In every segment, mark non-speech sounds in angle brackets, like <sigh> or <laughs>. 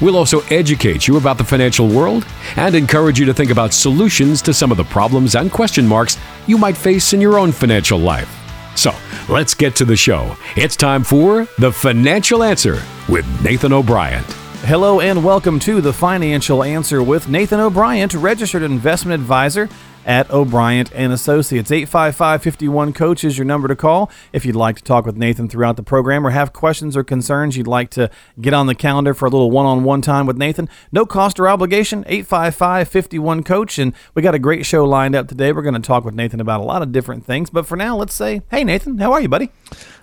We'll also educate you about the financial world and encourage you to think about solutions to some of the problems and question marks you might face in your own financial life. So, let's get to the show. It's time for The Financial Answer with Nathan O'Brien. Hello and welcome to The Financial Answer with Nathan O'Brien, registered investment advisor at O'Brien and Associates. 855-51 coach is your number to call if you'd like to talk with Nathan throughout the program or have questions or concerns you'd like to get on the calendar for a little one-on-one time with Nathan. No cost or obligation. 855-51 coach and we got a great show lined up today. We're going to talk with Nathan about a lot of different things, but for now, let's say, "Hey Nathan, how are you, buddy?"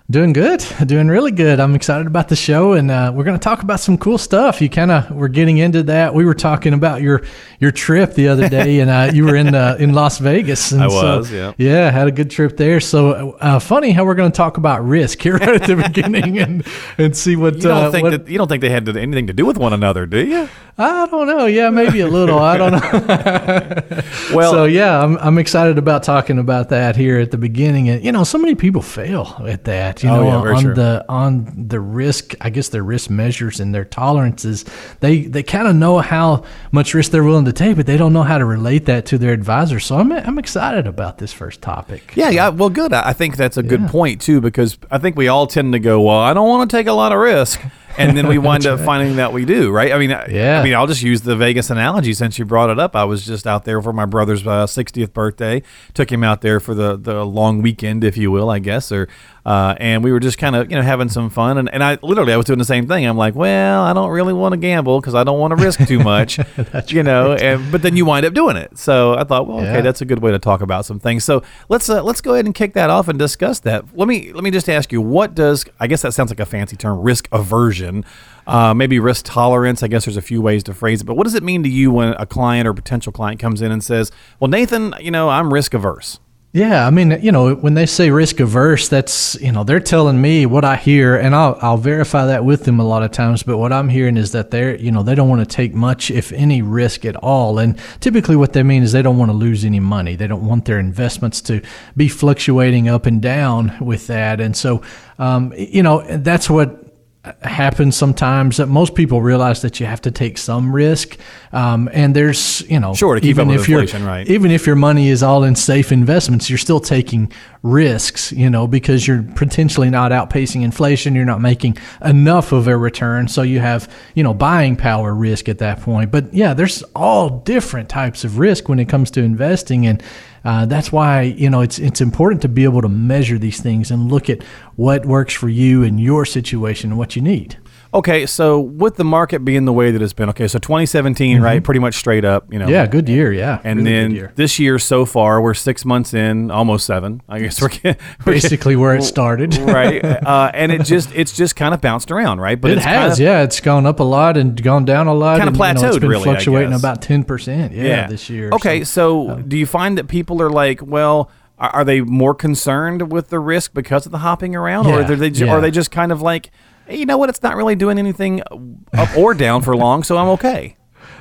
Doing good, doing really good. I'm excited about the show, and uh, we're going to talk about some cool stuff. You kind of were getting into that. We were talking about your your trip the other day, and uh, you were in uh, in Las Vegas. And <laughs> I was, yeah, yeah, had a good trip there. So uh, funny how we're going to talk about risk here right <laughs> at the beginning, and and see what you don't uh, think what, that you don't think they had anything to do with one another, do you? I don't know. Yeah, maybe a little. I don't know. <laughs> Well- so yeah, I'm I'm excited about talking about that here at the beginning. And you know, so many people fail at that. You Oh, know, yeah, on true. the on the risk. I guess their risk measures and their tolerances. They they kind of know how much risk they're willing to take, but they don't know how to relate that to their advisor. So I'm I'm excited about this first topic. Yeah, yeah. Well, good. I think that's a good Yeah. point too, because I think we all tend to go, "Well, I don't want to take a lot of risk," and then we <laughs> wind up finding that we do, right? I mean, Yeah. I mean, I'll just use the Vegas analogy since you brought it up. I was just out there for my brother's uh, 60th birthday. Took him out there for the the long weekend, if you will, I guess, or. Uh, and we were just kind of, you know, having some fun. And, and I literally, I was doing the same thing. I'm like, well, I don't really want to gamble because I don't want to risk too much, <laughs> you know. And but then you wind up doing it. So I thought, well, okay, Yeah. that's a good way to talk about some things. So let's uh, let's go ahead and kick that off and discuss that. Let me let me just ask you, what does I guess that sounds like a fancy term, risk aversion, uh, maybe risk tolerance. I guess there's a few ways to phrase it, but what does it mean to you when a client or potential client comes in and says, "Well, Nathan, you know, I'm risk averse." Yeah, I mean, you know, when they say risk averse, that's you know they're telling me what I hear, and I'll I'll verify that with them a lot of times. But what I'm hearing is that they're you know they don't want to take much, if any, risk at all. And typically, what they mean is they don't want to lose any money. They don't want their investments to be fluctuating up and down with that. And so, um, you know, that's what happens sometimes that most people realize that you have to take some risk. Um, and there's you know Sure, to keep even up if you're- inflation, right. even if your money is all in safe investments you're still taking risks you know because you're potentially not outpacing inflation. You're not making enough of a return. So you have you know buying power risk at that point. But yeah there's all different types of risk when it comes to investing. And uh, that's why you know it's it's important to be able to measure these things and look at what works for you and your situation and what you need. Okay, so with the market being the way that it's been, okay, so 2017, right, pretty much straight up, you know. Mm-hmm. Yeah, good year. Yeah, And really then year. this year so far, we're six months in, almost seven. I guess we're, <laughs> we're basically where it started. <laughs> right? <laughs> Uh, and it just it's just kind of bounced around, right? But it has, kind of, yeah. It's gone up a lot and gone down a lot. Kinda and, you know, it's plateaued, been really, fluctuating about ten percent. Yeah, this year. Okay, So, so, do you find that people are like, well, are, are they more concerned with the risk because of the hopping around, or are they yeah. are they just kind of like, you know what? It's not really doing anything up or down for long, so I'm okay.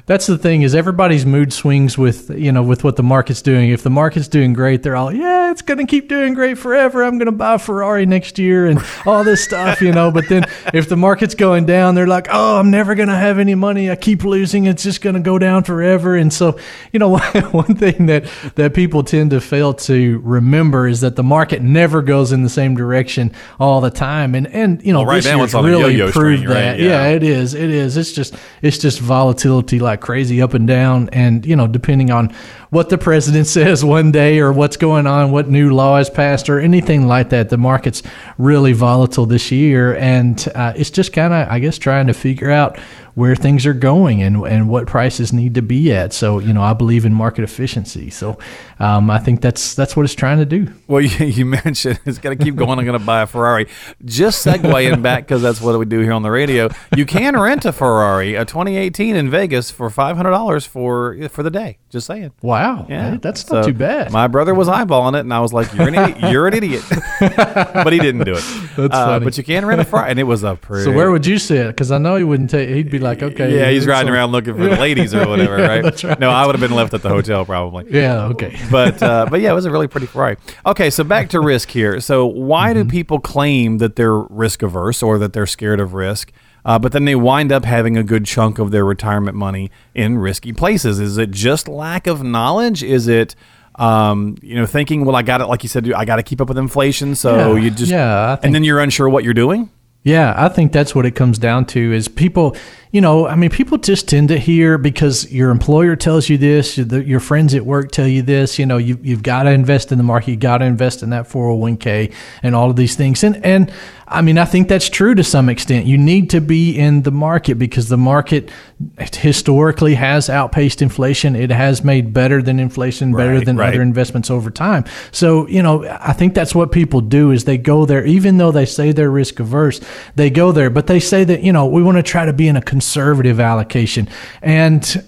That's the thing is everybody's mood swings with you know with what the market's doing. If the market's doing great, they're all yeah, it's going to keep doing great forever. I'm going to buy a Ferrari next year and <laughs> all this stuff, you know. But then if the market's going down, they're like, oh, I'm never going to have any money. I keep losing. It's just going to go down forever. And so you know <laughs> one thing that that people tend to fail to remember is that the market never goes in the same direction all the time. And and you know Well, right this now year's it's really proved string, right? that. Yeah. yeah, it is. It is. It's just it's just volatility like crazy up and down and you know depending on what the president <laughs> says one day or what's going on, what new law is passed or anything like that. The market's really volatile this year and uh, it's just kind of I guess trying to figure out where things are going and and what prices need to be at. So you know, I believe in market efficiency. So um, I think that's that's what it's trying to do. Well, <laughs> you, you mentioned it's going to keep going. I'm going to buy a Ferrari. Just segueing back because that's what we do here on the radio. You can rent a Ferrari, a 2018 in Vegas for $500 for for the day. Just saying. Wow, Yeah, that's not So, too bad. My brother was eyeballing it, and I was like, "You're an idiot. You're an idiot," <laughs> but he didn't do it. That's Uh, funny. But you can rent a Ferrari, and it was a pretty. so where would you sit? Because I know he wouldn't take. He'd be like, okay, Yeah, he's riding so- around looking for the <laughs> ladies or whatever, Yeah, right? <laughs> that's right. No, I would have been left at the hotel probably. Yeah, okay. <laughs> but uh, but yeah, it was a really pretty Ferrari. Okay, so back to risk here. So why Mm-hmm. do people claim that they're risk averse or that they're scared of risk, uh, but then they wind up having a good chunk of their retirement money in risky places? Is it just lack of knowledge? Is it um, you know thinking, well, I got it, like you said, I got to keep up with inflation, so Yeah, you just yeah, and then you're unsure what you're doing. Yeah, I think that's what it comes down to is people, you know, I mean, people just tend to hear because your employer tells you this, your, friends at work tell you this, you know, you, you've got to invest in the market, you got to invest in that 401k and all of these things. And, and I mean, I think that's true to some extent. You need to be in the market because the market historically has outpaced inflation. It has made better than inflation, better than right. other investments over time. So, you know, I think that's what people do is they go there, even though they say they're risk averse, they go there, but they say that, you know, we want to try to be in a conservative allocation. And,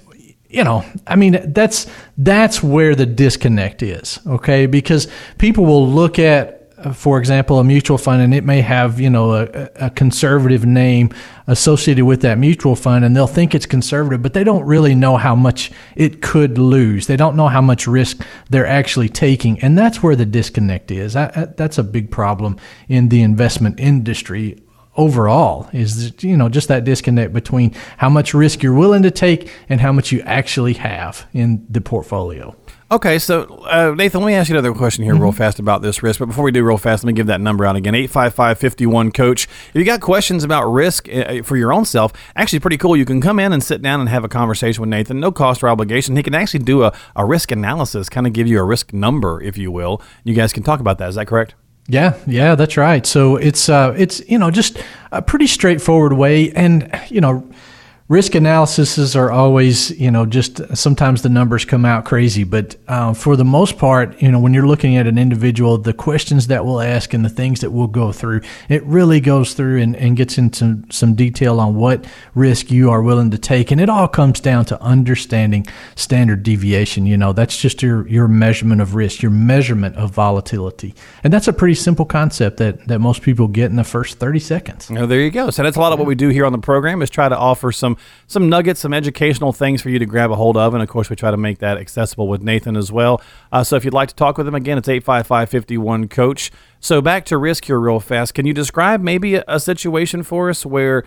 you know, I mean, that's, that's where the disconnect is. Okay. Because people will look at, Uh, for example, a mutual fund, and it may have you know a, a conservative name associated with that mutual fund, and they'll think it's conservative, but they don't really know how much it could lose. They don't know how much risk they're actually taking, and that's where the disconnect is. I, I, that's a big problem in the investment industry overall. Is you know just that disconnect between how much risk you're willing to take and how much you actually have in the portfolio. Okay, so uh, Nathan, let me ask you another question here, real fast about this risk. But before we do, real fast, let me give that number out again: eight five five fifty one coach. If you got questions about risk uh, for your own self, actually pretty cool. You can come in and sit down and have a conversation with Nathan, no cost or obligation. He can actually do a, a risk analysis, kind of give you a risk number, if you will. You guys can talk about that. Is that correct? Yeah, yeah, that's right. So it's uh, it's you know just a pretty straightforward way, and you know, risk analyses are always you know just sometimes the numbers come out crazy, but uh, for the most part, you know, when you're looking at an individual, the questions that we'll ask and the things that we'll go through, it really goes through and, and gets into some detail on what risk you are willing to take, and it all comes down to understanding standard deviation. You know, that's just your your measurement of risk, your measurement of volatility, and that's a pretty simple concept that that most people get in the first thirty seconds. Oh, there you go. So that's a lot of what we do here on the program is try to offer some some nuggets, some educational things for you to grab a hold of, and of course we try to make that accessible with Nathan as well. Uh, so if you'd like to talk with him again, it's 855-51 coach. So back to risk here real fast. Can you describe maybe a, a situation for us where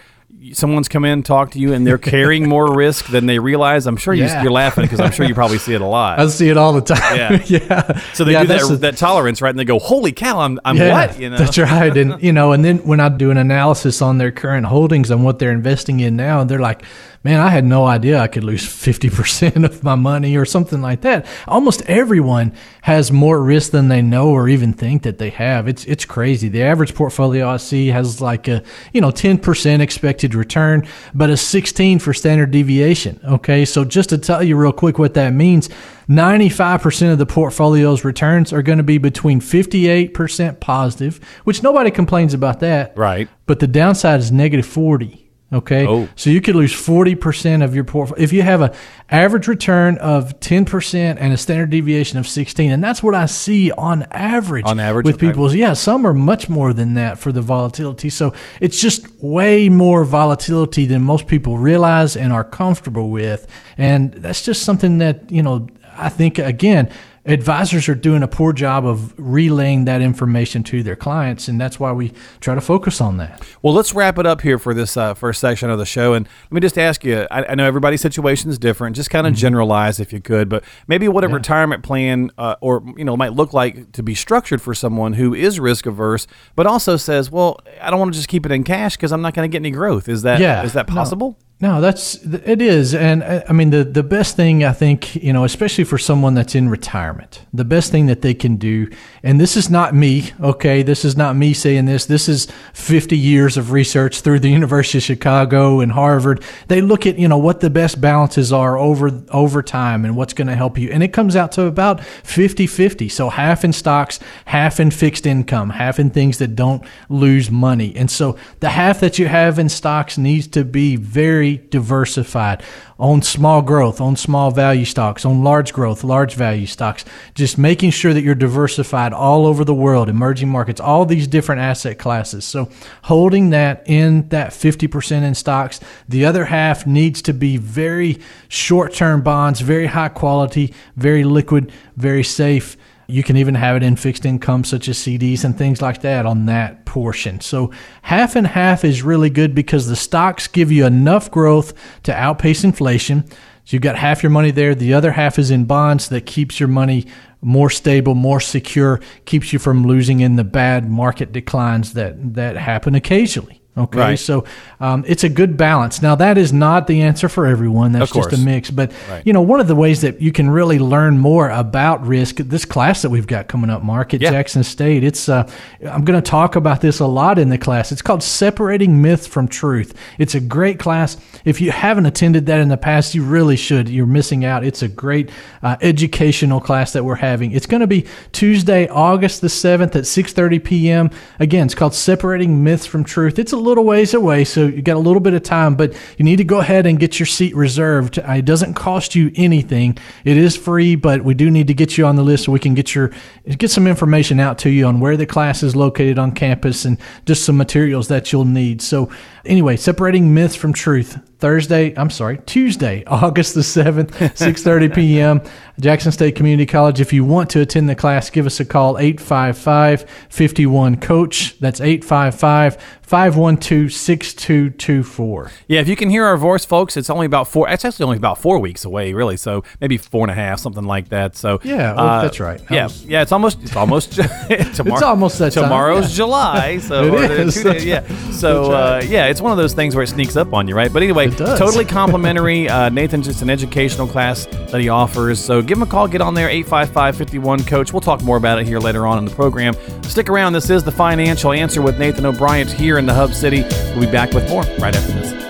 someone's come in talk to you and they're carrying more <laughs> risk than they realize? I'm sure you, Yeah. you're laughing because I'm sure you probably see it a lot. <laughs> I see it all the time. Yeah. <laughs> yeah. so they yeah, do that, the- that tolerance, right? And they go, "Holy cow, I'm I'm Yeah, what?" You know. That's right. And you know, and then when I do an analysis on their current holdings and what they're investing in now, they're like, Man, I had no idea I could lose fifty percent of my money or something like that. Almost everyone has more risk than they know or even think that they have. It's it's crazy. The average portfolio I see has like a you know ten percent expected return, but a sixteen for standard deviation. Okay, so just to tell you real quick what that means. 95% of the portfolio's returns are going to be between 58% positive, which nobody complains about that. Right. But the downside is negative 40. Okay. Oh. So you could lose 40% of your portfolio. If you have an average return of 10% and a standard deviation of 16, and that's what I see on average. On average, With okay. people. Yeah. Some are much more than that for the volatility. So it's just way more volatility than most people realize and are comfortable with. And that's just something that, you know, I think, again, advisors are doing a poor job of relaying that information to their clients. And that's why we try to focus on that. Well, let's wrap it up here for this uh, first section of the show. And let me just ask you I, I know everybody's situation is different. Just kind of generalize if you could, but maybe what a retirement plan uh, or, you know, might look like to be structured for someone who is risk averse, but also says, well, I don't want to just keep it in cash because I'm not going to get any growth. Is that is Yeah. is that possible? No, that's it is, and uh, I mean the the best thing I think you know, especially for someone that's in retirement, the best thing that they can do, and this is not me, okay, this is not me saying this. This is 50 years of research through the University of Chicago and Harvard. They look at you know what the best balances are over over time and what's going to help you, and it comes out to about 50-50. So half in stocks, half in fixed income, half in things that don't lose money, and so the half that you have in stocks needs to be very diversified on small growth, on small value stocks, on large growth, large value stocks. Just making sure that you're diversified all over the world, emerging markets, all these different asset classes. So holding that in that 50% in stocks, the other half needs to be very short term bonds, very high quality, very liquid, very safe you can even have it in fixed income, such as CDs and things like that, on that portion. So, half and half is really good because the stocks give you enough growth to outpace inflation. So, you've got half your money there. The other half is in bonds that keeps your money more stable, more secure, keeps you from losing in the bad market declines that, that happen occasionally. Okay, right. so um, it's a good balance. Now that is not the answer for everyone. That's just a mix. But right. you know, one of the ways that you can really learn more about risk, this class that we've got coming up, Mark at yeah. Jackson State. It's uh, I'm going to talk about this a lot in the class. It's called Separating Myth from Truth. It's a great class. If you haven't attended that in the past, you really should. You're missing out. It's a great uh, educational class that we're having. It's going to be Tuesday, August the seventh at 6:30 p.m. Again, it's called Separating Myths from Truth. It's a little ways away, so you got a little bit of time, but you need to go ahead and get your seat reserved. Uh, it doesn't cost you anything. It is free, but we do need to get you on the list so we can get your get some information out to you on where the class is located on campus and just some materials that you'll need. So anyway, separating myths from truth. Thursday, I'm sorry, Tuesday, <laughs> August the 7th, 6:30 p.m. Jackson State Community College. If you want to attend the class, give us a call 855-51 coach. That's 855 512 6224. Yeah, if you can hear our voice, folks, it's only about four, it's actually only about four weeks away, really. So maybe four and a half, something like that. So, yeah, well, uh, that's right. Yeah, was, yeah, it's almost, it's almost, <laughs> tomorrow, it's almost that Tomorrow's yeah. July. So. <laughs> Days, yeah. So, uh, yeah, it's one of those things where it sneaks up on you, right? But anyway, totally <laughs> complimentary. uh, Nathan's just an educational class that he offers. So give him a call, get on there, 855 51 Coach. We'll talk more about it here later on in the program. Stick around. This is the financial answer with Nathan O'Brien here in the Hub City. We'll be back with more right after this.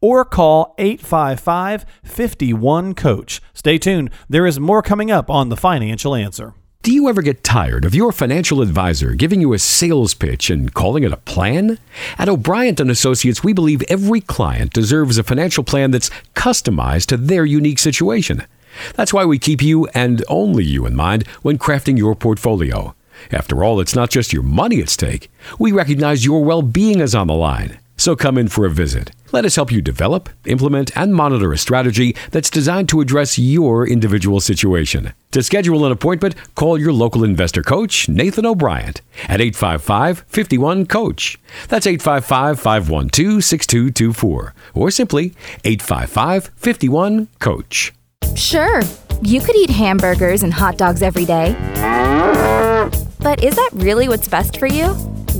or call 855 51 Coach. Stay tuned, there is more coming up on The Financial Answer. Do you ever get tired of your financial advisor giving you a sales pitch and calling it a plan? At O'Brien and Associates, we believe every client deserves a financial plan that's customized to their unique situation. That's why we keep you and only you in mind when crafting your portfolio. After all, it's not just your money at stake. We recognize your well-being is on the line. So come in for a visit. Let us help you develop, implement, and monitor a strategy that's designed to address your individual situation. To schedule an appointment, call your local investor coach, Nathan O'Brien, at 855 51 Coach. That's 855 512 6224, or simply 855 51 Coach. Sure, you could eat hamburgers and hot dogs every day. But is that really what's best for you?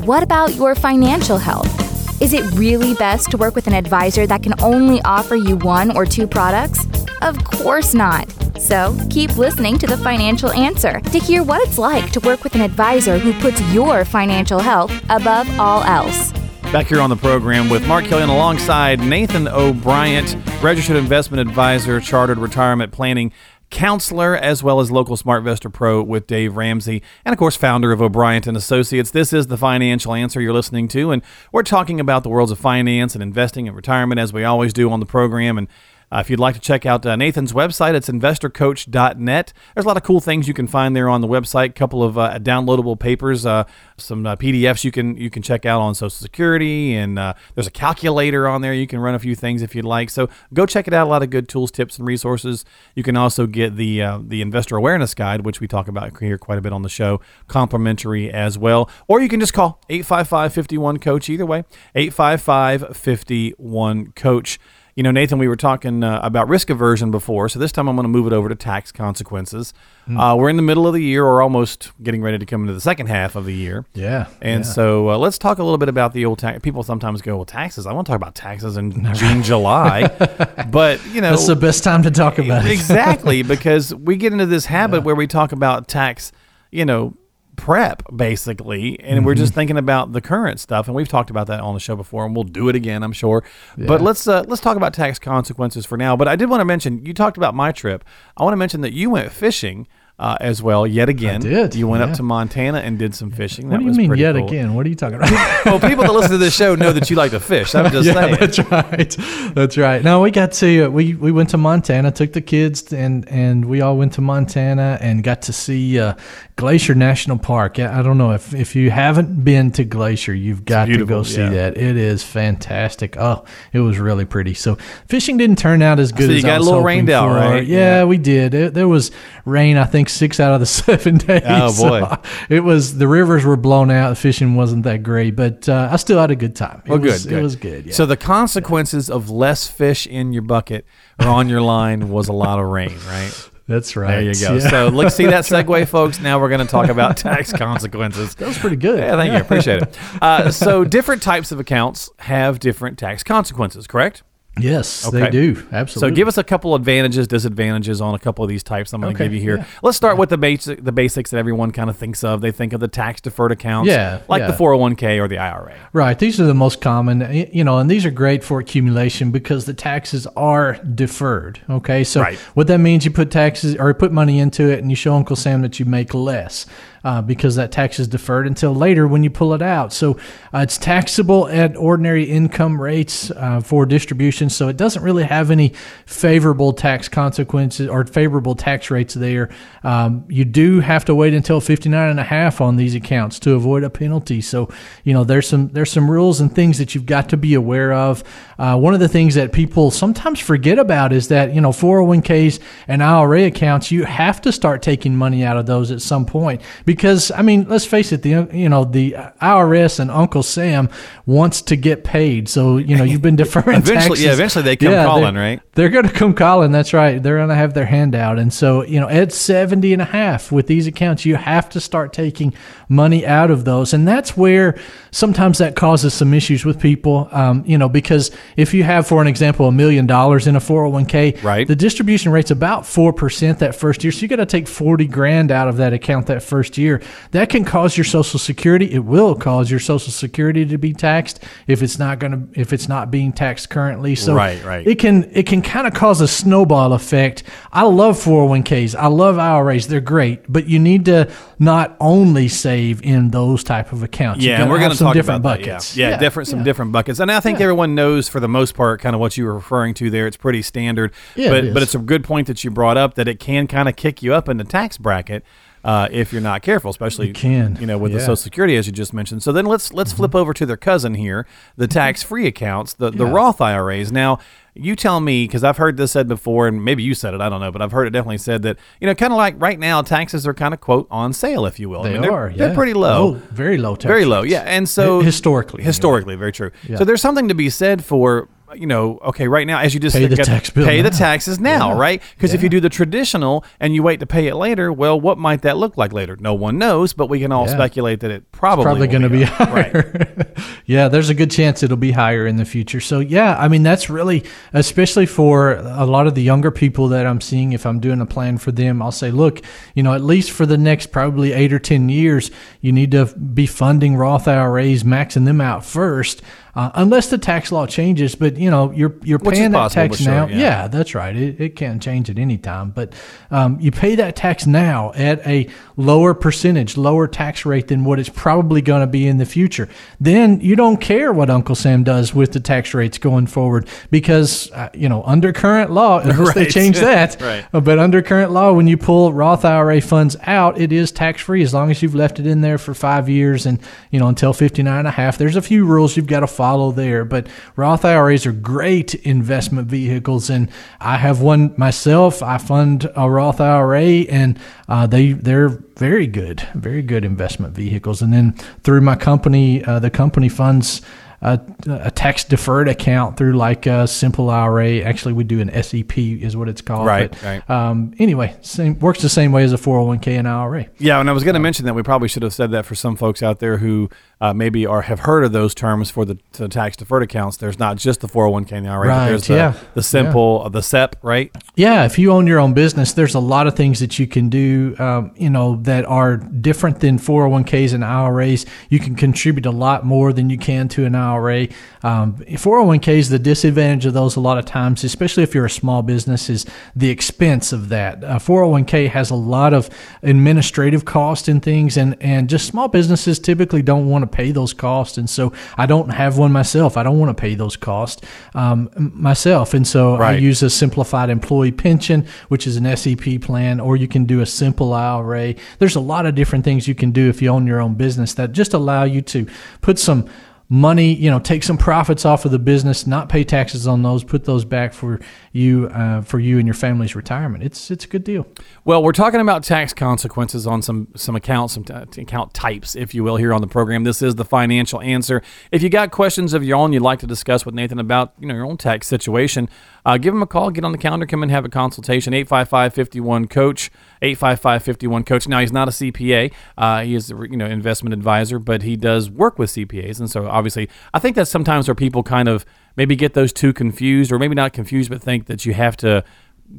What about your financial health? Is it really best to work with an advisor that can only offer you one or two products? Of course not. So keep listening to The Financial Answer to hear what it's like to work with an advisor who puts your financial health above all else. Back here on the program with Mark Killian alongside Nathan O'Brien, registered investment advisor, chartered retirement planning counselor as well as local Smart SmartVestor Pro with Dave Ramsey, and of course, founder of O'Brien and Associates. This is the financial answer you're listening to, and we're talking about the worlds of finance and investing and retirement as we always do on the program. And Uh, if you'd like to check out uh, Nathan's website, it's investorcoach.net. There's a lot of cool things you can find there on the website. A couple of uh, downloadable papers, uh, some uh, PDFs you can you can check out on Social Security, and uh, there's a calculator on there. You can run a few things if you'd like. So go check it out. A lot of good tools, tips, and resources. You can also get the the investor awareness guide, which we talk about here quite a bit on the show, complimentary as well. Or you can just call 855 51 Coach. Either way, 855 51 Coach. You know, Nathan, we were talking uh, about risk aversion before, so this time I'm going to move it over to tax consequences. Mm. Uh, we're in the middle of the year, or almost getting ready to come into the second half of the year. Yeah. And yeah. so uh, let's talk a little bit about the old tax. People sometimes go, well, taxes. I want to talk about taxes in <laughs> June, July. <laughs> but, you know. That's the best time to talk about it. exactly, because we get into this <laughs> habit yeah. where we talk about tax, you know, prep basically and mm-hmm. we're just thinking about the current stuff and we've talked about that on the show before and we'll do it again i'm sure yeah. but let's uh, let's talk about tax consequences for now but i did want to mention you talked about my trip i want to mention that you went fishing uh, as well. Yet again, I did. You went yeah. up to Montana and did some fishing. What that do you mean yet cool. again? What are you talking <laughs> about? well, people that listen to this show know that you like to fish. I'm <laughs> just yeah, saying. That's right. That's right. No, we got to uh, we we went to Montana, took the kids, and and we all went to Montana and got to see uh, Glacier National Park. I don't know if if you haven't been to Glacier, you've got to go see yeah. that. It is fantastic. Oh, it was really pretty. So fishing didn't turn out as good so as you got I a little rained out, right? Yeah, yeah, we did. It, there was rain. I think six out of the <laughs> seven days. Oh <laughs> boy, so it was the rivers were blown out. The fishing wasn't that great, but uh, I still had a good time. It well, was, good, good. It was good. Yeah. So the consequences yeah. of less fish in your bucket or on your line was a lot of rain, right? <laughs> That's right. There you go. Yeah. So let's see that segue, folks. Now we're going to talk about tax consequences. That was pretty good. Yeah, thank you. Appreciate it. Uh, so different types of accounts have different tax consequences, correct? Yes, okay. they do. Absolutely. So give us a couple advantages, disadvantages on a couple of these types I'm going to okay. give you here. Yeah. Let's start with the basic the basics that everyone kind of thinks of. They think of the tax deferred accounts, yeah, like yeah. the 401k or the IRA. Right. These are the most common, you know, and these are great for accumulation because the taxes are deferred. Okay. So right. what that means, you put taxes or put money into it and you show Uncle Sam that you make less uh, because that tax is deferred until later when you pull it out. So uh, it's taxable at ordinary income rates uh, for distribution. So it doesn't really have any favorable tax consequences or favorable tax rates there. Um, you do have to wait until 59 and a half on these accounts to avoid a penalty. So, you know, there's some, there's some rules and things that you've got to be aware of. Uh, one of the things that people sometimes forget about is that, you know, 401ks and IRA accounts, you have to start taking money out of those at some point because I mean, let's face it, the you know the IRS and Uncle Sam wants to get paid. So you know you've been <laughs> deferring eventually, taxes. Yeah, eventually they come yeah, calling, they're, right? They're going to come calling. That's right. They're going to have their hand out, and so you know at 70 and a half with these accounts, you have to start taking money out of those, and that's where sometimes that causes some issues with people. Um, you know, because if you have, for an example, a million dollars in a 401k, right, the distribution rate's about four percent that first year, so you got to take 40 grand out of that account that first year. That can cause your Social Security. It will cause your Social Security to be taxed if it's not going to if it's not being taxed currently. So right, right. it can it can kind of cause a snowball effect. I love 401ks. I love IRAs. They're great, but you need to not only save in those type of accounts. Yeah, and we're going to talk different about buckets. That, yeah. yeah, yeah, different some yeah. different buckets. And I think everyone knows for the most part kind of what you were referring to there. It's pretty standard. Yeah, but it but it's a good point that you brought up that it can kind of kick you up in the tax bracket uh, if you're not careful, especially you can, you know, with yeah. the Social Security as you just mentioned. So then let's let's mm-hmm. flip over to their cousin here, the Mm-hmm. tax-free accounts, the the Yeah. Roth IRAs. Now, you tell me because I've heard this said before, and maybe you said it, I don't know, but I've heard it definitely said that you know, kind of like right now, taxes are kind of quote on sale, if you will. I They mean, they're, are. They're pretty low. Oh, very low. Tax Very low, rates. yeah, and so Hi- historically, historically, very true. Yeah. So there's something to be said for you know, okay, right now, as you just Pay the got- tax bill pay the taxes now, Yeah. right? Because if you do the traditional and you wait to pay it later, well, what might that look like later? No one knows, but we can all Yeah. speculate that it probably probably going to be right. higher. <laughs> yeah, there's a good chance it'll be higher in the future. So yeah, I mean that's really especially for a lot of the younger people that I'm seeing. If I'm doing a plan for them, I'll say, look, you know, at least for the next probably eight or ten years, you need to be funding Roth IRAs, maxing them out first. Uh, unless the tax law changes. But you know, you're you're Which paying that tax but sure, now. yeah. yeah, that's right. It, it can change at any time, but um, you pay that tax now at a lower percentage, lower tax rate than what it's probably going to be in the future. Then you don't care what Uncle Sam does with the tax rates going forward because uh, you know under current law, <laughs> unless they Right. change that. <laughs> Right. uh, But under current law, when you pull Roth IRA funds out, it is tax free as long as you've left it in there for five years and you know until 59 and a half. There's a few rules you've got to follow there, but Roth IRAs are great investment vehicles, and I have one myself. I fund a Roth IRA, and uh, they they're very good, very good investment vehicles. And then through my company, uh, the company funds a, a tax deferred account through like a simple IRA. Actually, we do an SEP is what it's called. Right, But, right. Um, anyway, same works the same way as a 401k and IRA. Yeah, and I was going to mention that we probably should have said that for some folks out there who uh, maybe are have heard of those terms for the, the tax deferred accounts. There's not just the 401k and the IRA, Right, there's the, yeah, the simple, uh, the SEP, right? Yeah, if you own your own business, there's a lot of things that you can do, um, you know, that are different than 401ks and IRAs. You can contribute a lot more than you can to an IRA. Um, 401ks, the disadvantage of those a lot of times, especially if you're a small business, is the expense of that. Uh, 401k has a lot of administrative costs and things, and, and just small businesses typically don't want to pay those costs. And so I don't have one myself. I don't want to pay those costs um, myself. And so I use a simplified employee pension, which is an SEP plan, or you can do a simple IRA. There's a lot of different things you can do if you own your own business that just allow you to put some money, you know, take some profits off of the business, not pay taxes on those, put those back for you, uh, for you and your family's retirement. It's it's a good deal. Well, we're talking about tax consequences on some some accounts, some t- account types, if you will, here on the program. This is the financial answer. If you got questions of your own you'd like to discuss with Nathan about you know your own tax situation, uh, give him a call, get on the calendar, come and have a consultation. 855-51 coach, 855-51 coach. Now he's not a CPA. Uh, he is you know investment advisor, but he does work with CPAs, and so obviously I think that sometimes where people kind of maybe get those two confused, or maybe not confused, but think that you have to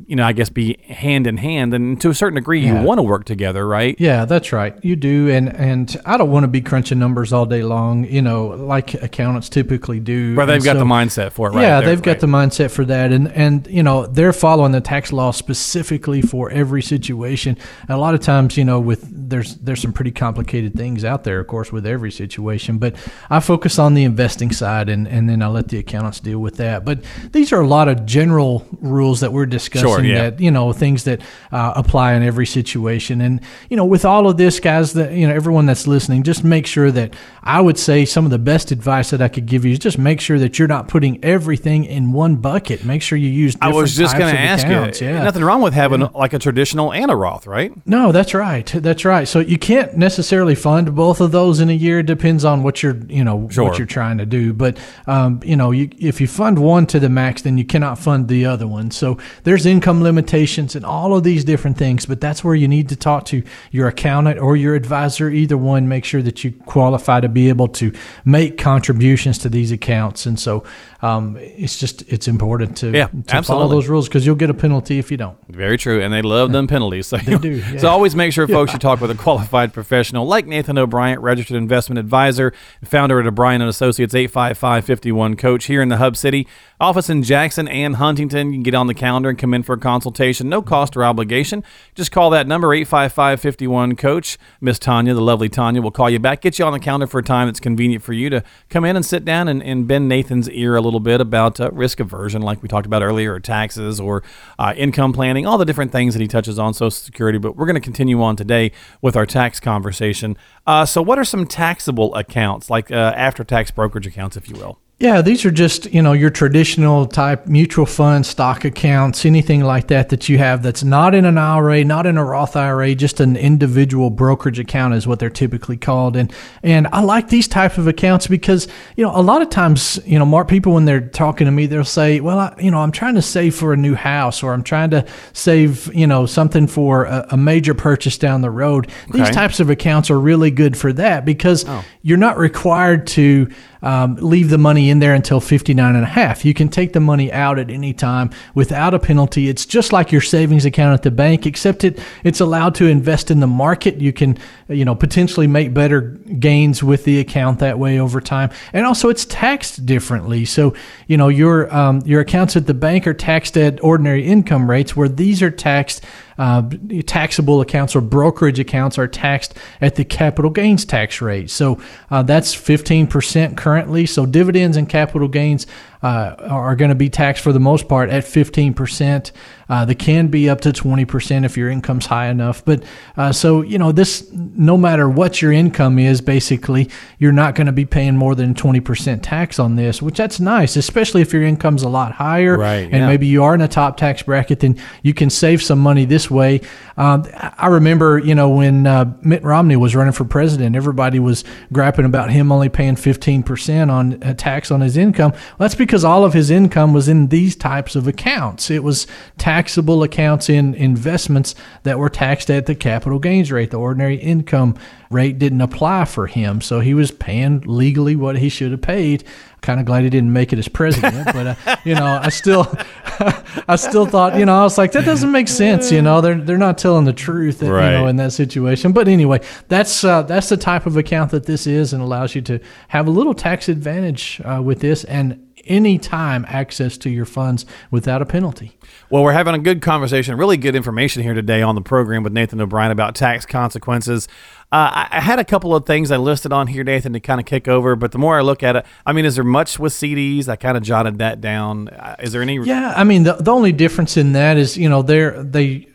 you know, I guess be hand in hand, and to a certain degree, you want to work together, right? Yeah, that's right. You do, and and I don't want to be crunching numbers all day long. You know, like accountants typically do. But they've And got the mindset for it, right? Yeah, there, they've got the mindset for that, and and you know they're following the tax law specifically for every situation. And a lot of times, you know, with there's there's some pretty complicated things out there, of course, with every situation. But I focus on the investing side, and and then I let the accountants deal with that. But these are a lot of general rules that we're discussing yeah. that you know things that uh, apply in every situation. And you know, with all of this, guys, that you know everyone that's listening, just make sure that I would say some of the best advice that I could give you is just make sure that you're not putting everything in one bucket. Make sure you use. I was just going to ask accounts. you. Yeah. Nothing wrong with having like a traditional and a Roth, right? No, that's right. That's right. So you can't necessarily fund both of those in a year. It depends on what you're, you know, Sure. what you're trying to do. But um, you know, you, if you fund one to the max, then you cannot fund the other one. So there's income limitations and all of these different things. But that's where you need to talk to your accountant or your advisor. Either one, make sure that you qualify to be able to make contributions to these accounts. And so um, it's just it's important to, Yeah, to follow those rules because you'll get a penalty if you don't. Very true, and they love them penalties. So, they do, yeah. so always make sure, folks, you talk with a qualified professional like Nathan O'Brien, registered investment advisor, founder at O'Brien and Associates, 855-51 coach here in the Hub City. Office in Jackson and Huntingdon. You can get on the calendar and come in for a consultation. No cost or obligation. Just call that number, 855-51 coach. Miss Tanya, the lovely Tanya, will call you back. Get you on the calendar for a time that's convenient for you to come in and sit down and, and bend Nathan's ear a little bit about uh, risk aversion, like we talked about earlier, or taxes, or uh, income planning, all the different things that he touches on, Social Security. But we're going to continue on today with our tax conversation. Uh, so, what are some taxable accounts, like uh, after tax brokerage accounts, if you will? Yeah, these are just, you know, your traditional type mutual fund, stock accounts, anything like that that you have that's not in an IRA, not in a Roth IRA, just an individual brokerage account is what they're typically called. And and I like these type of accounts because, you know, a lot of times, you know, more people when they're talking to me, they'll say, "Well, I, you know, I'm trying to save for a new house or I'm trying to save, you know, something for a, a major purchase down the road." These types of accounts are really good for that because oh. you're not required to um, leave the money in there until 59 and a half. You can take the money out at any time without a penalty. It's just like your savings account at the bank, except it it's allowed to invest in the market. You can you know potentially make better gains with the account that way over time, and also it's taxed differently. So you know your um, your accounts at the bank are taxed at ordinary income rates, where these are taxed uh, taxable accounts or brokerage accounts are taxed at the capital gains tax rate. So uh, that's 15% currently. So dividends and capital gains uh, are going to be taxed for the most part at 15%. Uh, they can be up to 20% if your income's high enough. But uh, so, you know, this, no matter what your income is, basically, you're not going to be paying more than 20% tax on this, which that's nice, especially if your income's a lot higher. Right, and yeah. maybe you are in a top tax bracket, then you can save some money this way. Um, I remember, you know, when uh, Mitt Romney was running for president, everybody was griping about him only paying 15% on a tax on his income. Well, that's because all of his income was in these types of accounts. It was taxable accounts in investments that were taxed at the capital gains rate. The ordinary income rate didn't apply for him, so he was paying legally what he should have paid. Kind of glad he didn't make it as president, but uh, <laughs> you know, I still, <laughs> I still thought, you know, I was like, that doesn't make sense. You know, they're they're not telling the truth, you Right. know, in that situation. But anyway, that's uh, that's the type of account that this is, and allows you to have a little tax advantage uh, with this, and anytime access to your funds without a penalty. Well, we're having a good conversation, really good information here today on the program with Nathan O'Brien about tax consequences. Uh, I, had a couple of things I listed on here, Nathan, to kind of kick over, but the more I look at it, I mean, is there much with CDs? I kind of jotted that down. Uh, Is there any? Yeah, I mean the the only difference in that is you know they're they.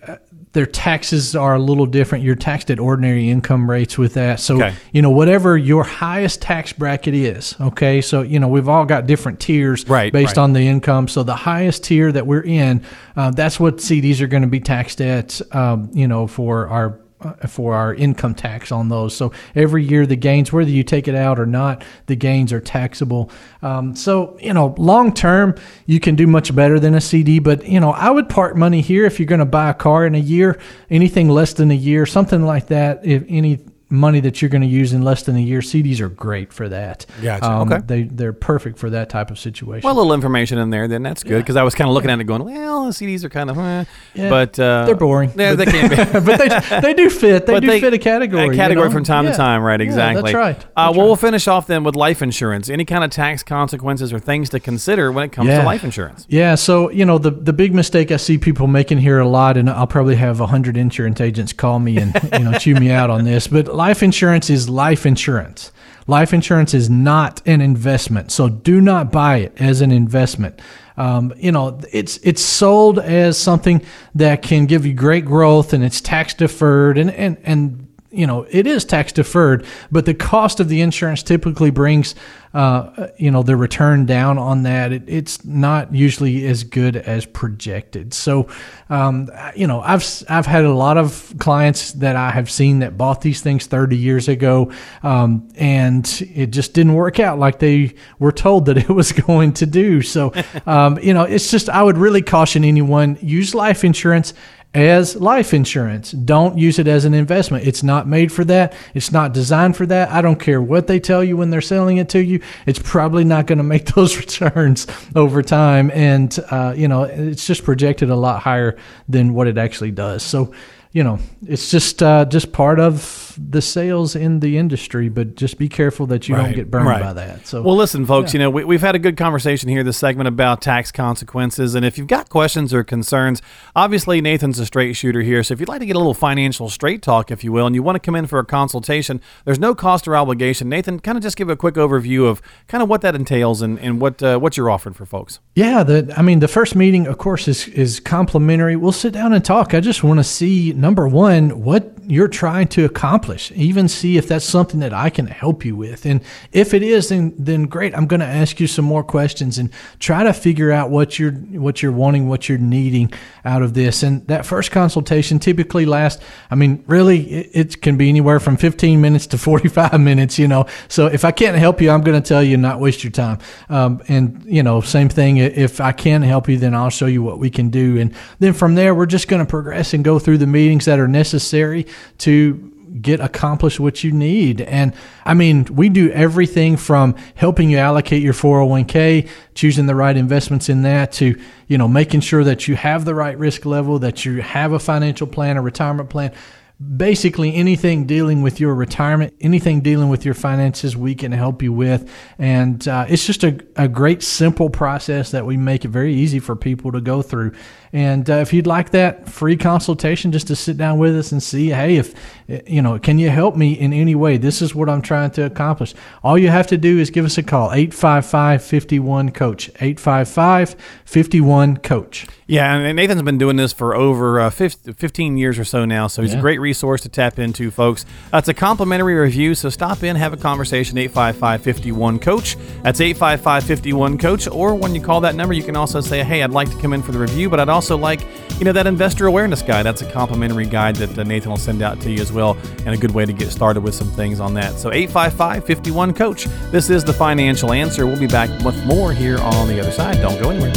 Their taxes are a little different. You're taxed at ordinary income rates with that. So, Okay. you know, whatever your highest tax bracket is, okay? So, you know, we've all got different tiers Right, based right. on the income. So, the highest tier that we're in, uh, that's what CDs are going to be taxed at, um, you know, for our for our income tax on those. So every year the gains, whether you take it out or not, the gains are taxable. Um, so you know, long term you can do much better than a CD. But you know, I would park money here if you're going to buy a car in a year. Anything less than a year, something like that. If any money that you're going to use in less than a year, CDs are great for that. Gotcha. Um, Okay. They they're perfect for that type of situation. Well, a little information in there, then that's good because I was kind of looking at it going, well, the CDs are kind of, eh. Yeah, but uh, they're boring. Yeah, they can be. <laughs> but they, they do fit. They But do they- fit a category. A you category know? from time Yeah. to time, right? Yeah, Exactly. that's right. Uh, well, right. we'll finish off then with life insurance. Any kind of tax consequences or things to consider when it comes to life insurance? Yeah, so you know the the big mistake I see people making here a lot, and I'll probably have a hundred insurance agents call me and <laughs> you know chew me out on this. But life insurance is life insurance. Life insurance is not an investment, so do not buy it as an investment. Um, you know, it's it's sold as something that can give you great growth, and it's tax deferred, and and and you know it is tax deferred, but the cost of the insurance typically brings uh, you know the return down on that. It, it's not usually as good as projected. So um, you know I've I've had a lot of clients that I have seen that bought these things 30 years ago, um, and it just didn't work out like they were told that it was <laughs> going to do. So um, you know it's just I would really caution anyone use life insurance as life insurance. Don't use it as an investment. It's not made for that. It's not designed for that. I don't care what they tell you when they're selling it to you. It's probably not going <laughs> to make those returns over time. And, uh, you know, it's just projected a lot higher than what it actually does. So, you know, it's just uh, just part of the sales in the industry, but just be careful that you don't get burned right. by that. So, Well, listen, folks, you know, we, we've had a good conversation here this segment about tax consequences. And if you've got questions or concerns, obviously Nathan's a straight shooter here. So if you'd like to get a little financial straight talk, if you will, and you want to come in for a consultation, there's no cost or obligation. Nathan, kind of just give a quick overview of kind of what that entails and, and what, uh, what you're offering for folks. Yeah, the I mean the first meeting, of course, is is complimentary. We'll sit down and talk. I just want to see number one what you're trying to accomplish. Even see if that's something that I can help you with, and if it is, then then great. I'm going to ask you some more questions and try to figure out what you're what you're wanting, what you're needing out of this. And that first consultation typically lasts. I mean, really, it, it can be anywhere from 15 minutes to <laughs> 45 minutes. You know, so if I can't help you, I'm going to tell you not waste your time. Um, and you know, same thing. If I can help you, then I'll show you what we can do. And then from there, we're just going to progress and go through the meetings that are necessary to get accomplished what you need. And I mean, we do everything from helping you allocate your 401k, choosing the right investments in that to, you know, making sure that you have the right risk level, that you have a financial plan, a retirement plan basically anything dealing with your retirement, anything dealing with your finances, we can help you with. And uh, it's just a, a great, simple process that we make it very easy for people to go through. And uh, if you'd like that free consultation just to sit down with us and see, hey, if, you know, can you help me in any way? This is what I'm trying to accomplish. All you have to do is give us a call, 855 51 Coach, 855 51 Coach. Yeah, and Nathan's been doing this for over uh, 15 years or so now, so he's yeah. a great resource to tap into, folks. That's a complimentary review, so stop in, have a conversation, 855 51 Coach. That's 855 51 Coach, or when you call that number, you can also say, hey, I'd like to come in for the review, but I'd also like, you know, that investor awareness guide. That's a complimentary guide that uh, Nathan will send out to you as well, and a good way to get started with some things on that. So 855 51 Coach. This is the financial answer. We'll be back with more here on the other side. Don't go anywhere.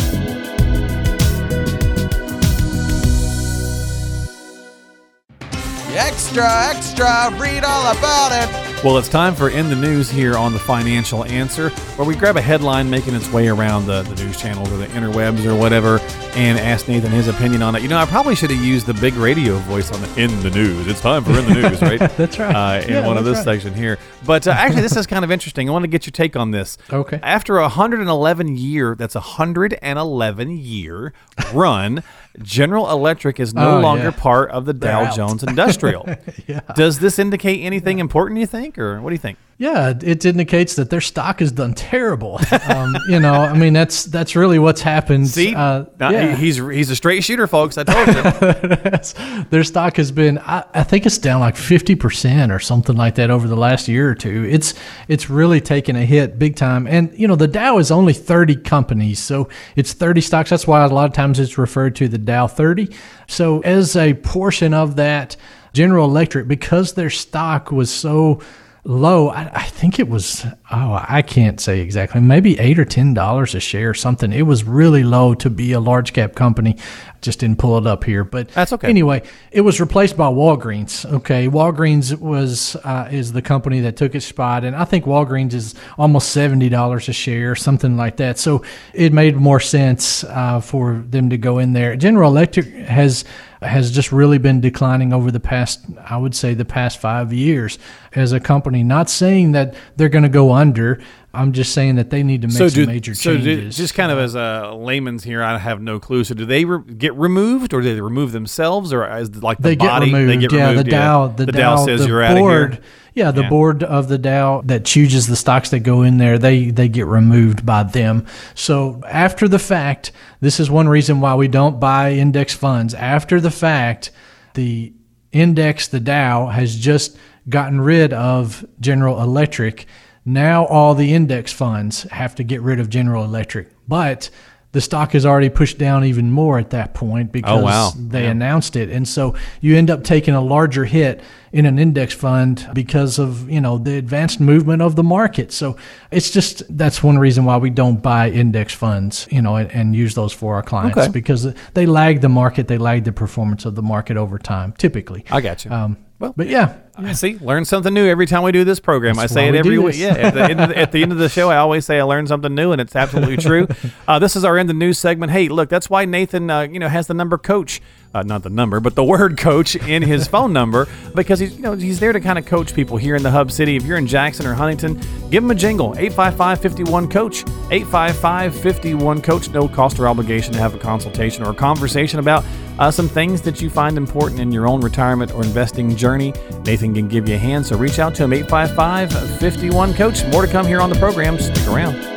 Extra, extra, read all about it. Well, it's time for In the News here on the Financial Answer, where we grab a headline making its way around the, the news channels or the interwebs or whatever and ask Nathan his opinion on it. You know, I probably should have used the big radio voice on the In the News. It's time for In the News, right? <laughs> that's right. Uh, in yeah, one of this right. section here. But uh, actually, this is kind of interesting. I want to get your take on this. Okay. After a 111 year, that's a 111 year run, <laughs> General Electric is no oh, longer yeah. part of the They're Dow out. Jones Industrial. <laughs> yeah. Does this indicate anything yeah. important, you think, or what do you think? Yeah, it indicates that their stock has done terrible. Um, you know, I mean, that's that's really what's happened. See, uh, yeah. he's he's a straight shooter, folks. I told you. <laughs> their stock has been, I, I think it's down like fifty percent or something like that over the last year or two. It's it's really taken a hit big time. And you know, the Dow is only thirty companies, so it's thirty stocks. That's why a lot of times it's referred to the Dow thirty. So as a portion of that, General Electric, because their stock was so low. I, I, think it was oh I can't say exactly maybe eight or ten dollars a share or something. It was really low to be a large cap company. Just didn't pull it up here, but that's okay. Anyway, it was replaced by Walgreens. Okay, Walgreens was uh, is the company that took its spot, and I think Walgreens is almost seventy dollars a share, something like that. So it made more sense uh, for them to go in there. General Electric has has just really been declining over the past, I would say, the past five years as a company. Not saying that they're going to go under. I'm just saying that they need to make so some do, major so changes. So just kind of as a layman's here, I have no clue. So do they re- get removed, or do they remove themselves, or is like the they body get removed. they get yeah, removed? The Dow, the, the Dow, Dow says the you're board, out of here. Yeah, the yeah. board of the Dow that chooses the stocks that go in there, they they get removed by them. So after the fact, this is one reason why we don't buy index funds. After the fact, the index, the Dow, has just gotten rid of General Electric now all the index funds have to get rid of General Electric. But the stock has already pushed down even more at that point because oh, wow. they yeah. announced it. And so you end up taking a larger hit in an index fund because of, you know, the advanced movement of the market. So it's just that's one reason why we don't buy index funds, you know, and, and use those for our clients okay. because they lag the market, they lag the performance of the market over time, typically. I got you. Um, well, but yeah, I see. Learn something new every time we do this program. That's I say it every week. Yeah, at the, end of the, at the end of the show, I always say I learned something new, and it's absolutely true. <laughs> Uh, this is our end of news segment. Hey, look, that's why Nathan, uh, you know, has the number coach, uh, not the number, but the word coach in his <laughs> phone number because he's, you know, he's there to kind of coach people here in the Hub City. If you're in Jackson or Huntingdon, give him a jingle. 855-51 coach. 855-51 coach. No cost or obligation to have a consultation or a conversation about uh, some things that you find important in your own retirement or investing journey. Nathan can give you a hand, so reach out to him 855 51 Coach. More to come here on the program. Stick around.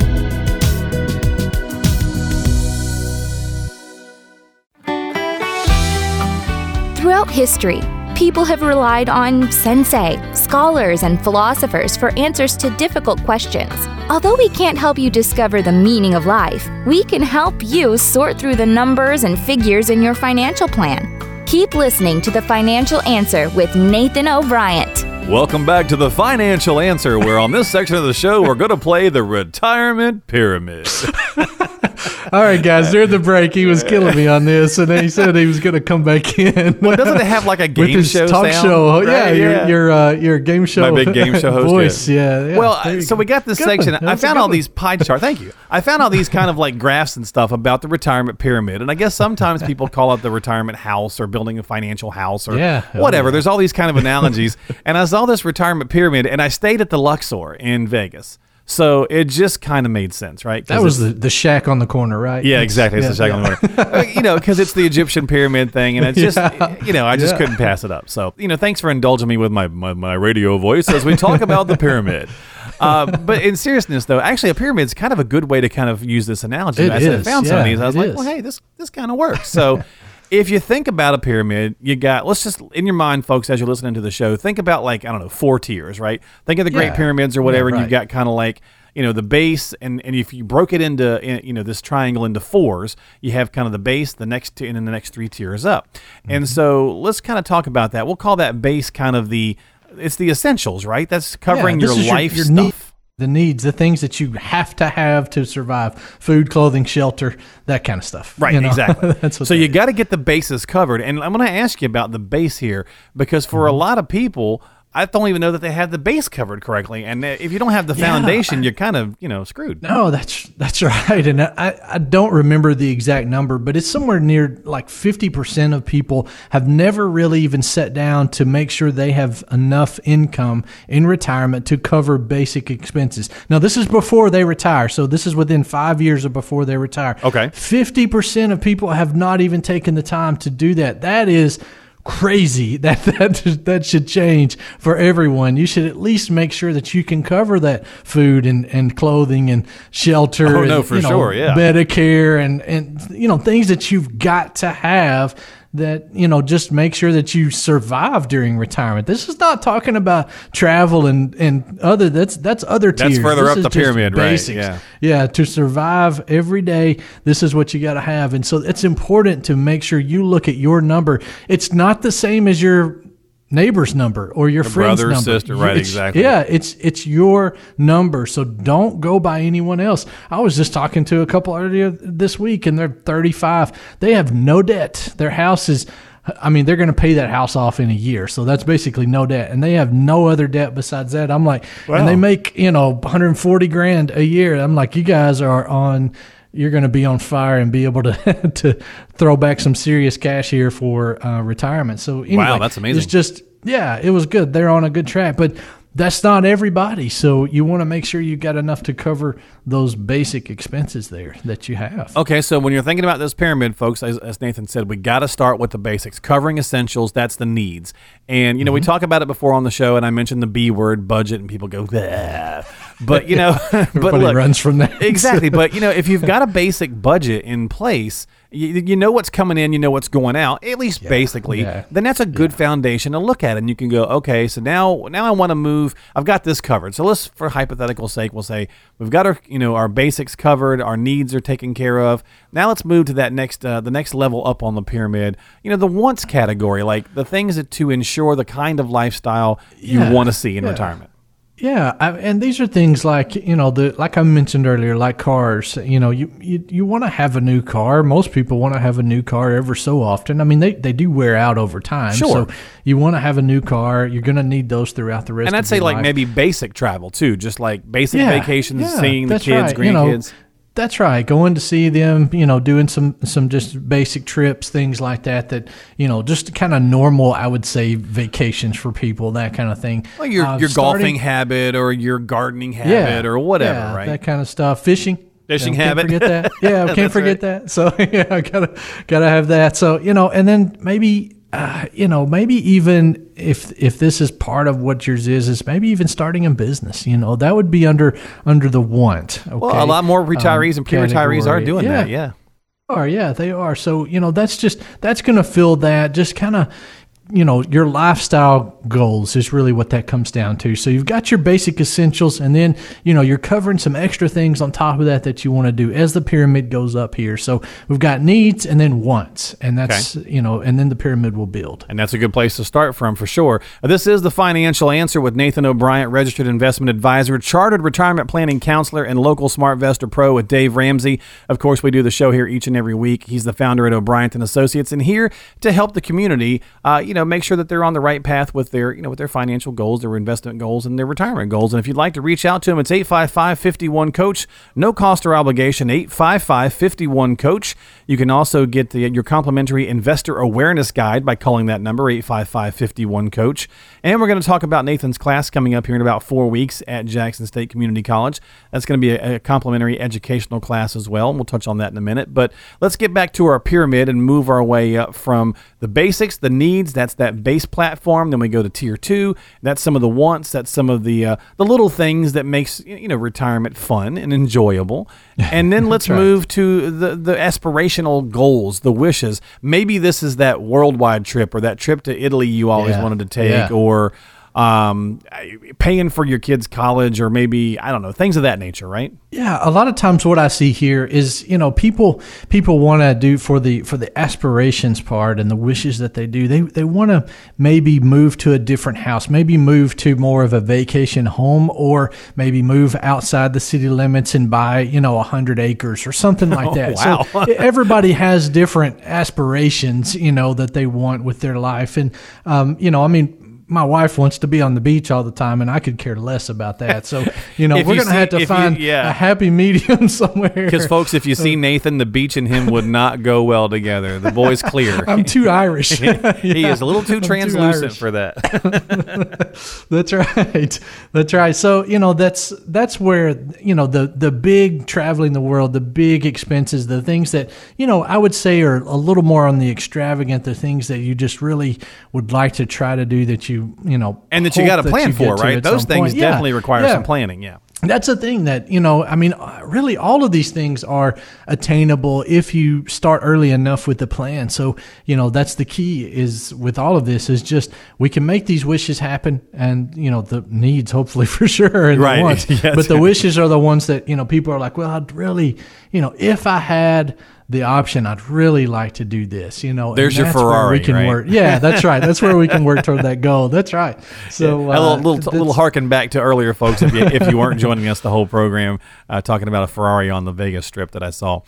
History, people have relied on sensei, scholars, and philosophers for answers to difficult questions. Although we can't help you discover the meaning of life, we can help you sort through the numbers and figures in your financial plan. Keep listening to The Financial Answer with Nathan O'Brien. Welcome back to The Financial Answer, where on this section of the show, we're going to play the retirement pyramid. <laughs> <laughs> All right, guys. During the break, he was killing me on this, and then he said he was going to come back in. Well, doesn't it have like a <laughs> with game his show talk sound? show? yeah, Right, your your uh, your game show, my big game show host, voice. Yeah. yeah, well, there uh, you so go. we got this Good section. one. I That's found all one. these pie charts. Thank you. I found all these kind of like graphs and stuff about the retirement pyramid, and I guess sometimes people call it the retirement house or building a financial house or Yeah. Oh, whatever. yeah. There's all these kind of analogies, and I saw this retirement pyramid, and I stayed at the Luxor in Vegas, so it just kind of made sense, right? That was the, the shack on the corner, right? yeah, exactly. It's yeah, the second yeah. one. Uh, you know, because it's the Egyptian pyramid thing, and it's <laughs> just, you know, I just Yeah. couldn't pass it up. So, you know, thanks for indulging me with my, my, my radio voice as we talk about the pyramid. Uh, but in seriousness, though, actually, a pyramid is kind of a good way to kind of use this analogy. It I is, found some of these, I was like, is. well, hey, this this kind of works. So. If you think about a pyramid, you got, let's just, in your mind, folks, as you're listening to the show, think about like, I don't know, four tiers, right? Think of the Great Yeah. Pyramids or whatever, Yeah, and you've got kind of like you know the base and and if you broke it into in- you know this triangle into fours you have kind of the base the next two and then the next three tiers up and Mm-hmm. so let's kind of talk about that we'll call that base kind of the it's the essentials right that's covering Yeah, your life your stuff need- the needs, the things that you have to have to survive: food, clothing, shelter, that kind of stuff. Right, you know? exactly. <laughs> So you got to get the bases covered, and I'm going to ask you about the base here because for Mm-hmm. a lot of people, I don't even know that they have the base covered correctly, and if you don't have the foundation, you're kind of you know screwed. No, that's that's <laughs> right, and I, I don't remember the exact number, but it's somewhere near like fifty percent of people have never really even sat down to make sure they have enough income in retirement to cover basic expenses. Now, this is before they retire, so this is within five years of before they retire. Okay. fifty percent of people have not even taken the time to do that. That is crazy <laughs> that that that should change for everyone you should at least make sure that you can cover that food and, and clothing and shelter Oh, and, no, for you know, sure, yeah. Medicare and and you know things that you've got to have that you know just make sure that you survive during retirement. This is not talking about travel and and other that's that's other tiers. That's further This up is the pyramid, right, yeah. Yeah, to survive every day, this is what you got to have. And so it's important to make sure you look at your number. It's not the same as your neighbor's number or your friend's brother or number. sister, right, It's- exactly. Yeah, it's it's your number. So don't go by anyone else. I was just talking to a couple earlier this week and they're 35. They have no debt. Their house is I mean, they're going to pay that house off in a year. So that's basically no debt. And they have no other debt besides that. I'm like, and they make, you know, 140 grand a year. I'm like, you guys are on you're going to be on fire and be able to <laughs> to throw back some serious cash here for uh, retirement. So anyway, that's amazing. It's just yeah, it was good. They're on a good track, but that's not everybody. So you want to make sure you got enough to cover those basic expenses there that you have. Okay, so when you're thinking about this pyramid, folks, as, as Nathan said, we got to start with the basics, covering essentials. That's the needs. And you know, Mm-hmm. we talk about it before on the show, and I mentioned the B word, budget, and people go, "Bleh." But you know, <laughs> but look, runs from that. exactly. But you know, if you've got a <laughs> basic budget in place, you, you know what's coming in, you know what's going out, at least basically. yeah. Then that's a good foundation to look at, and you can go, okay, so now now I want to move. I've got this covered. So let's, for hypothetical sake, we'll say we've got our you know our basics covered, our needs are taken care of. Now let's move to that next uh, the next level up on the pyramid. You know, the wants category, like the things that to ensure the kind of lifestyle you Yeah. want to see in Yeah. retirement. Yeah, I, and these are things like you know the like I mentioned earlier, like cars. You know, you you, you want to have a new car. Most people want to have a new car ever so often. I mean, they, they do wear out over time. Sure. So you want to have a new car. You're going to need those throughout the rest. And I'd say like life. maybe basic travel too, just like basic vacations, yeah, seeing the kids, right. You know, grandkids. That's right. Going to see them, you know, doing some some just basic trips, things like that. That you know, just kind of normal, I would say, vacations for people, that kind of thing. Like your Uh, your starting- golfing habit or your gardening habit or whatever, yeah, right? That kind of stuff. Fishing. Fishing can't habit. forget that. <laughs> Yeah, can't forget that. So <laughs> yeah, I gotta gotta have that. So you know, and then maybe uh, you know maybe even if if this is part of what yours is, is maybe even starting a business. You know, that would be under under the want. Okay? well, a lot more retirees um, and pre-retirees are doing that. Yeah. are yeah they are so you know that's just that's going to fill that just kind of you know your lifestyle goals is really what that comes down to. So you've got your basic essentials, and then you know you're covering some extra things on top of that that you want to do as the pyramid goes up here. So we've got needs and then wants, and that's you know, and then the pyramid will build. And that's a good place to start from for sure. Uh, This is the financial answer with Nathan O'Brien, registered investment advisor, chartered retirement planning counselor, and local SmartVestor Pro with Dave Ramsey. Of course, we do the show here each and every week. He's the founder at O'Brien and Associates, and here to help the community, uh, you know, make sure that they're on the right path with their, you know, with their financial goals, their investment goals, and their retirement goals. And if you'd like to reach out to them, it's 855-51 coach, no cost or obligation. 855-51 coach. You can also get the, your complimentary investor awareness guide by calling that number 855-51 coach. And we're going to talk about Nathan's class coming up here in about four weeks at Jackson State Community College. That's going to be a, a complimentary educational class as well. And we'll touch on that in a minute. But let's get back to our pyramid and move our way up from the basics, the needs. That's that base platform. Then we go to tier two. That's some of the wants. That's some of the uh, the little things that makes you know retirement fun and enjoyable. <laughs> And then let's right. move to the the goals, the wishes. Maybe this is that worldwide trip or that trip to Italy you always Yeah. wanted to take, Yeah. or um, paying for your kids' college, or maybe I don't know things of that nature, right? Yeah, a lot of times what I see here is, you know, people people want to do for the for the aspirations part and the wishes that they do. They they want to maybe move to a different house, maybe move to more of a vacation home, or maybe move outside the city limits and buy, you know, a hundred acres or something like <laughs> that. wow. So everybody has different aspirations, you know, that they want with their life, and um, you know, I mean. My wife wants to be on the beach all the time, and I could care less about that. So, you know, <laughs> we're going to have to if you- find yeah. a happy medium <laughs> somewhere. Because folks, if you see uh, Nathan, the beach and him would not go well together. The boy's clear. <laughs> I'm too Irish. he is a little too I'm translucent Irish. for that. That's right. That's right. So you know that's that's where you know the the big traveling the world, the big expenses, the things that you know I would say are a little more on the extravagant, the things that you just really would like to try to do that you you know and that you got to plan for, right? Those things. Yeah. definitely require Yeah. some planning. Yeah. That's the thing that, you know, I mean, really all of these things are attainable if you start early enough with the plan. So, you know, that's the key is with all of this is just we can make these wishes happen and, you know, the needs hopefully <laughs> for sure and Right. the wants. <laughs> Yes. But the wishes are the ones that, you know, people are like, well, I'd really, you know, if I had the option, I'd really like to do this, you know. There's your Ferrari, we can right? work. Yeah, that's right. That's where we can work toward that goal. That's right. <laughs> So, a uh, little, little, that's- little harken back to earlier, folks. If you, if you weren't joining us the whole program, uh, talking about a Ferrari on the Vegas Strip that I saw.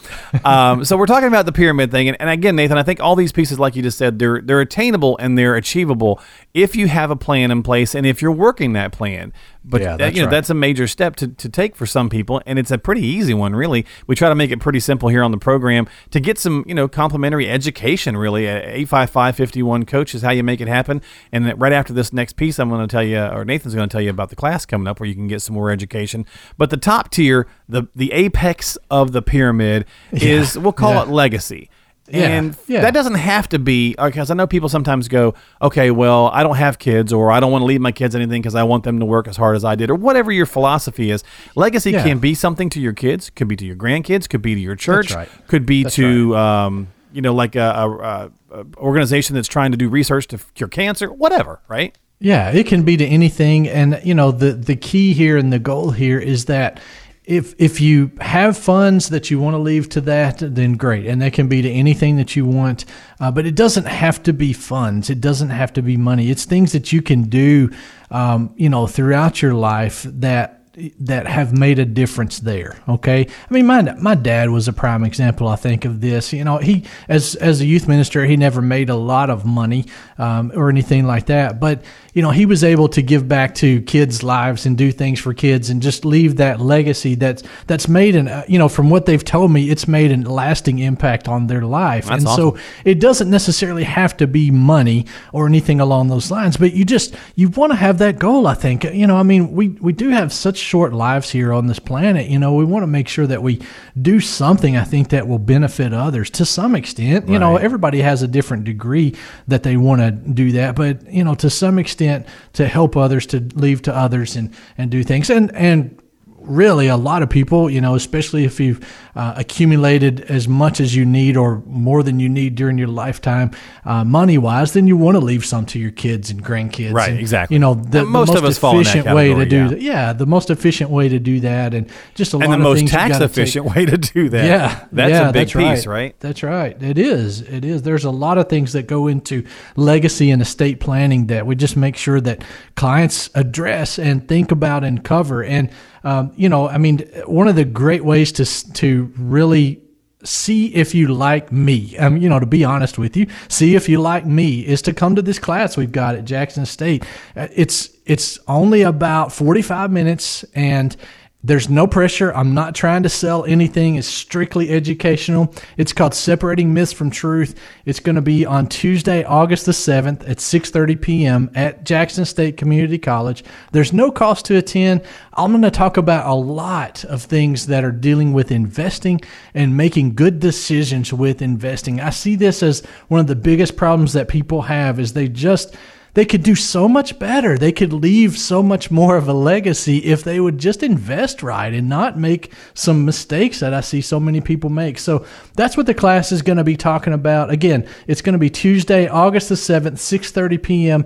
Um, so we're talking about the pyramid thing, and, and again, Nathan, I think all these pieces, like you just said, they're they're attainable and they're achievable if you have a plan in place and if you're working that plan. But Yeah, that- that's you know right. that's a major step to, to take for some people, and it's a pretty easy one, really. We try to make it pretty simple here on the program to get some, you know, complimentary education, really. Uh, At 855-51 Coach is how you make it happen. And that right after this next piece, I'm going to tell you, or Nathan's going to tell you about the class coming up where you can get some more education. But the top tier, the the apex of the pyramid is, we'll call yeah. it legacy. Yeah, And yeah. that doesn't have to be because I know people sometimes go, okay, well, I don't have kids, or I don't want to leave my kids anything because I want them to work as hard as I did, or whatever your philosophy is. Legacy Yeah. can be something to your kids, could be to your grandkids, could be to your church, right. could be That's to, um, you know, like a, a, a, a organization that's trying to do research to cure cancer, whatever, right? Yeah, it can be to anything, and you know the the key here and the goal here is that if if you have funds that you want to leave to that, then great, and that can be to anything that you want. Uh, but it doesn't have to be funds. It doesn't have to be money. It's things that you can do, um, you know, throughout your life that that have made a difference there. Okay, I mean, my my dad was a prime example. I think of this. You know, he as as a youth minister, he never made a lot of money um, or anything like that, but you know, he was able to give back to kids' lives and do things for kids and just leave that legacy that's that's made an uh, you know from what they've told me, it's made a lasting impact on their life. That's and awesome. so it doesn't necessarily have to be money or anything along those lines, but you just you want to have that goal. I think you know. I mean, we we do have such short lives here on this planet. You know, we want to make sure that we do something. I think that will benefit others to some extent. You know, everybody has a different degree that they want to do that, but you know, to some extent, to help others, to leave to others, and and do things, and and really a lot of people, you know, especially if you've uh, accumulated as much as you need or more than you need during your lifetime, uh, money wise, then you want to leave some to your kids and grandkids. Right, And, exactly. You know, the, And most the most us fall in that efficient way to do yeah. that. Yeah, the most efficient way to do that, and just a lot and the of most things you tax efficient take- way to do that. yeah, that's yeah, a big that's piece, right. right? That's right. It is. It is. There's a lot of things that go into legacy and estate planning that we just make sure that clients address and think about and cover. And um, you know, I mean, one of the great ways to to really see if you like me. Um, you know, to be honest with you, see if you like me is to come to this class we've got at Jackson State. Uh, It's it's only about 45 minutes and there's no pressure. I'm not trying to sell anything. It's strictly educational. It's called Separating Myths from Truth. It's going to be on Tuesday, August the 7th at 6:30 p.m. at Jackson State Community College. There's no cost to attend. I'm going to talk about a lot of things that are dealing with investing and making good decisions with investing. I see this as one of the biggest problems that people have is they just they could do so much better. They could leave so much more of a legacy if they would just invest right and not make some mistakes that I see so many people make. So that's what the class is going to be talking about. Again, it's going to be Tuesday, August the 7th, 6:30 p.m.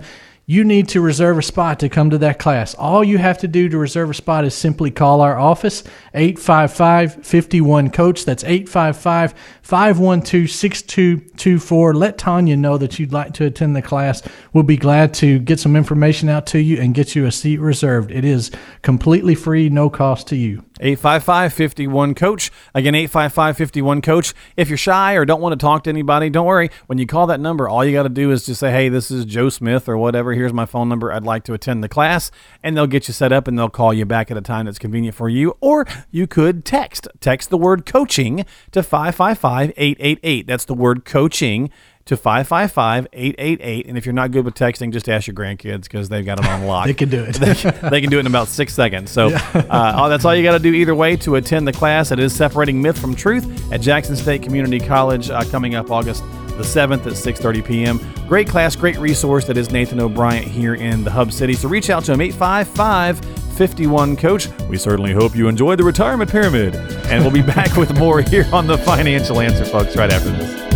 You need to reserve a spot to come to that class. All you have to do to reserve a spot is simply call our office 855-51 coach. That's 855-512-6224. Let Tanya know that you'd like to attend the class. We'll be glad to get some information out to you and get you a seat reserved. It is completely free, no cost to you. 855 51 Coach. Again, 855 51 Coach. If you're shy or don't want to talk to anybody, don't worry. When you call that number, all you got to do is just say, hey, this is Joe Smith or whatever. Here's my phone number. I'd like to attend the class. And they'll get you set up and they'll call you back at a time that's convenient for you. Or you could text. Text the word coaching to 555 888. That's the word coaching to 555-888 and if you're not good with texting just ask your grandkids because they've got it on lock. They can do it. <laughs> they, they can do it in about six seconds. So uh, oh, that's all you got to do either way to attend the class it is separating myth from truth at jackson state community college uh, coming up august the 7th at 6.30 p.m great class great resource that is nathan o'brien here in the hub city. So reach out to him 855 51 coach. We certainly hope you enjoyed the retirement pyramid. And we'll be <laughs> back with more here on the financial answer folks right after this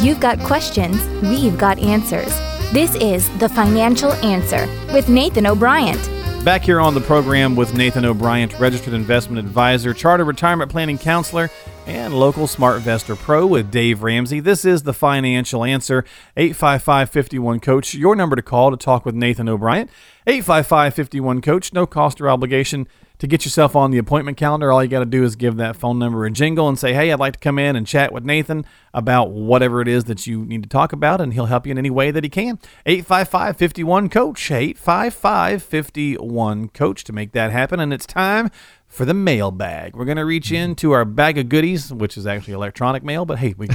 You've got questions, we've got answers. This is The Financial Answer with Nathan O'Brien. Back here on the program with Nathan O'Brien, registered investment advisor, charter retirement planning counselor, and local SmartVestor Pro with Dave Ramsey. This is the financial answer. 855 51 Coach, your number to call to talk with Nathan O'Brien. 855 51 Coach, no cost or obligation to get yourself on the appointment calendar. All you got to do is give that phone number a jingle and say, Hey, I'd like to come in and chat with Nathan about whatever it is that you need to talk about, and he'll help you in any way that he can. 855 51 Coach, 855 51 Coach to make that happen. And it's time for the mailbag. We're going to reach mm-hmm. into our bag of goodies, which is actually electronic mail, but hey, we,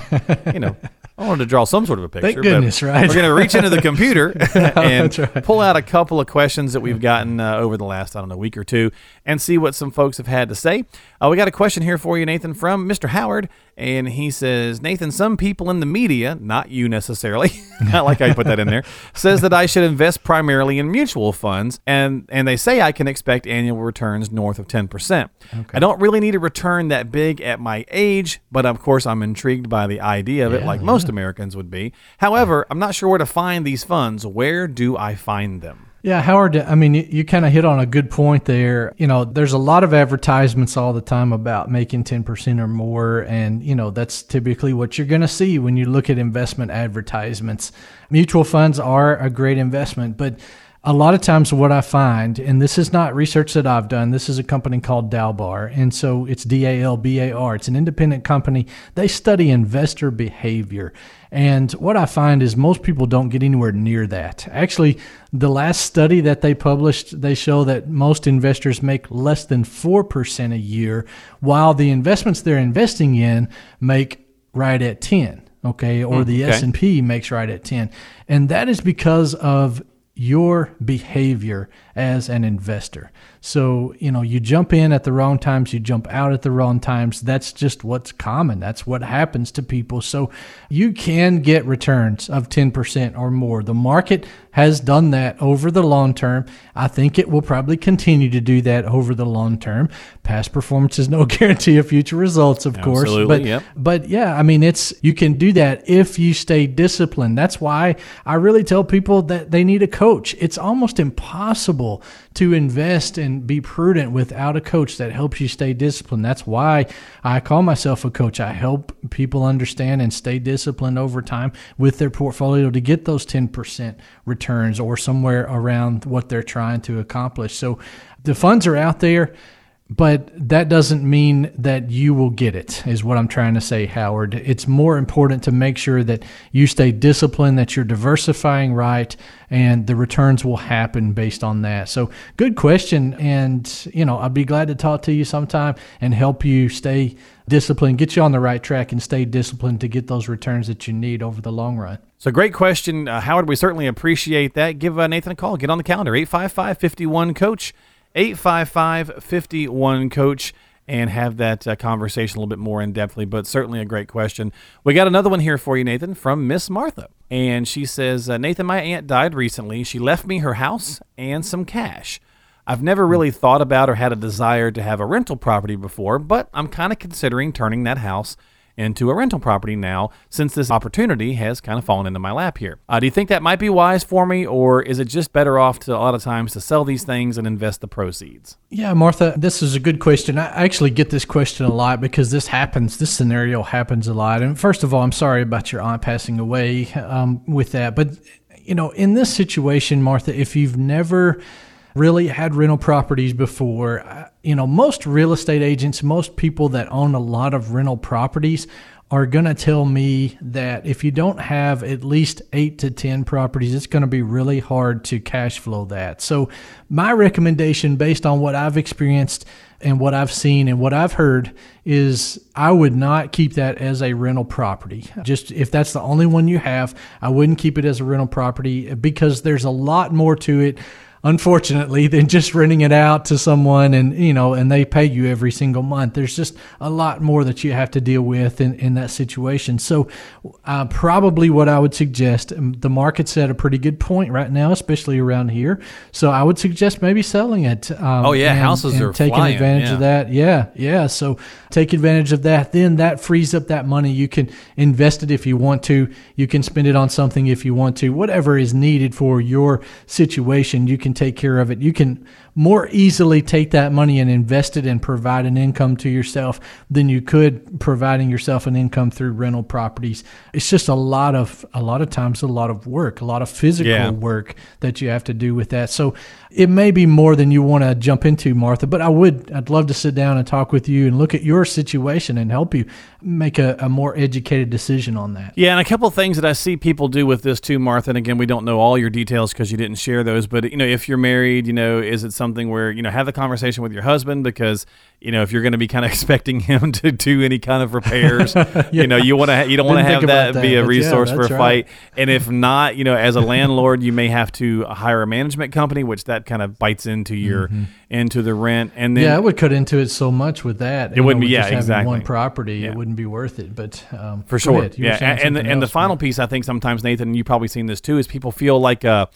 you know, I wanted to draw some sort of a picture. but goodness, right? We're going to reach into the <laughs> computer <laughs> <laughs> and right. pull out a couple of questions that we've gotten uh, over the last, I don't know, week or two and see what some folks have had to say. Uh, we got a question here for you, Nathan, from Mr. Howard. And he says, Nathan, some people in the media, not you necessarily, <laughs> I like how you put that in there, says that I should invest primarily in mutual funds. And, and they say I can expect annual returns north of 10%. I don't really need a return that big at my age, but of course I'm intrigued by the idea of it, like most Americans would be. However, I'm not sure where to find these funds. Where do I find them? Yeah, Howard, I mean, you, you kind of hit on a good point there. You know, there's a lot of advertisements all the time about making 10% or more. And, you know, that's typically what you're going to see when you look at investment advertisements. Mutual funds are a great investment, but a lot of times what I find, and this is not research that I've done, this is a company called Dalbar. And so it's D A L B A R. It's an independent company. They study investor behavior. And what I find is most people don't get anywhere near that. Actually, the last study that they published, they show that most investors make less than 4% a year, while the investments they're investing in make right at 10 okay or hmm, the okay. s&p makes right at 10 and that is because of your behavior as an investor. So, you know, you jump in at the wrong times, you jump out at the wrong times. That's just what's common. That's what happens to people. So, you can get returns of 10% or more. The market has done that over the long term. I think it will probably continue to do that over the long term. Past performance is no <laughs> guarantee of future results, of course. But, yep. but yeah, I mean, it's you can do that if you stay disciplined. That's why I really tell people that they need a coach. It's almost impossible to invest and be prudent without a coach that helps you stay disciplined. That's why I call myself a coach. I help people understand and stay disciplined over time with their portfolio to get those 10% returns or somewhere around what they're trying to accomplish. So the funds are out there. But that doesn't mean that you will get it, is what I'm trying to say, Howard. It's more important to make sure that you stay disciplined, that you're diversifying right, and the returns will happen based on that. So, good question. And, you know, I'd be glad to talk to you sometime and help you stay disciplined, get you on the right track, and stay disciplined to get those returns that you need over the long run. So great question, uh, Howard. We certainly appreciate that. Give uh, Nathan a call. Get on the calendar 855 51 coach, 855 51 coach, and have that uh, conversation a little bit more in depthly. But certainly a great question. We got another one here for you, Nathan, from Miss Martha. And she says, uh, Nathan, my aunt died recently. She left me her house and some cash. I've never really thought about or had a desire to have a rental property before, but I'm kind of considering turning that house into a rental property now since this opportunity has kind of fallen into my lap here. Uh, do you think that might be wise for me, or is it just better off to a lot of times to sell these things and invest the proceeds? Yeah, Martha, this is a good question. I actually get this question a lot because this happens. This scenario happens a lot. And first of all, I'm sorry about your aunt passing away um, with that. But, you know, in this situation, Martha, if you've never really had rental properties before, you know, most real estate agents, most people that own a lot of rental properties are going to tell me that if you don't have at least eight to 10 properties, it's going to be really hard to cash flow that. So, my recommendation, based on what I've experienced and what I've seen and what I've heard, is I would not keep that as a rental property. Just if that's the only one you have, I wouldn't keep it as a rental property because there's a lot more to it unfortunately than just renting it out to someone and you know and they pay you every single month. There's just a lot more that you have to deal with in, in that situation. So uh, probably what i would suggest um, the market's at a pretty good point right now especially around here. So i would suggest maybe selling it um, Oh, yeah, and- houses and are taking flying, advantage yeah. of that. Yeah yeah. So take advantage of that. Then that frees up that money. You can invest it if you want to. You can spend it on something if you want to. Whatever is needed for your situation you can take care of it. You can more easily take that money and invest it and provide an income to yourself than you could providing yourself an income through rental properties it's just a lot of a lot of times a lot of work a lot of physical Yeah. work that you have to do with that so it may be more than you want to jump into martha but i would i'd love to sit down and talk with you and look at your situation and help you make a, a more educated decision on that Yeah, and a couple of things that I see people do with this too, Martha. And again, we don't know all your details because you didn't share those. But you know, if you're married, you know, is it something where you know have the conversation with your husband because you know if you're going to be kind of <laughs> expecting him to do any kind of repairs, <laughs> you know, you want to ha- you don't want to have think that, be a but yeah, resource for a right. fight. And if <laughs> not, you know, as a landlord, you may have to hire a management company, which that kind of bites into your into the rent. And then Mm-hmm. yeah, it would cut into it so much with that. It wouldn't be- yeah, exactly. One property, Yeah. it wouldn't be worth it. But um, For sure. Yeah. And, the, something and the final piece, I think sometimes, Nathan, you've probably seen this too, is people feel like a,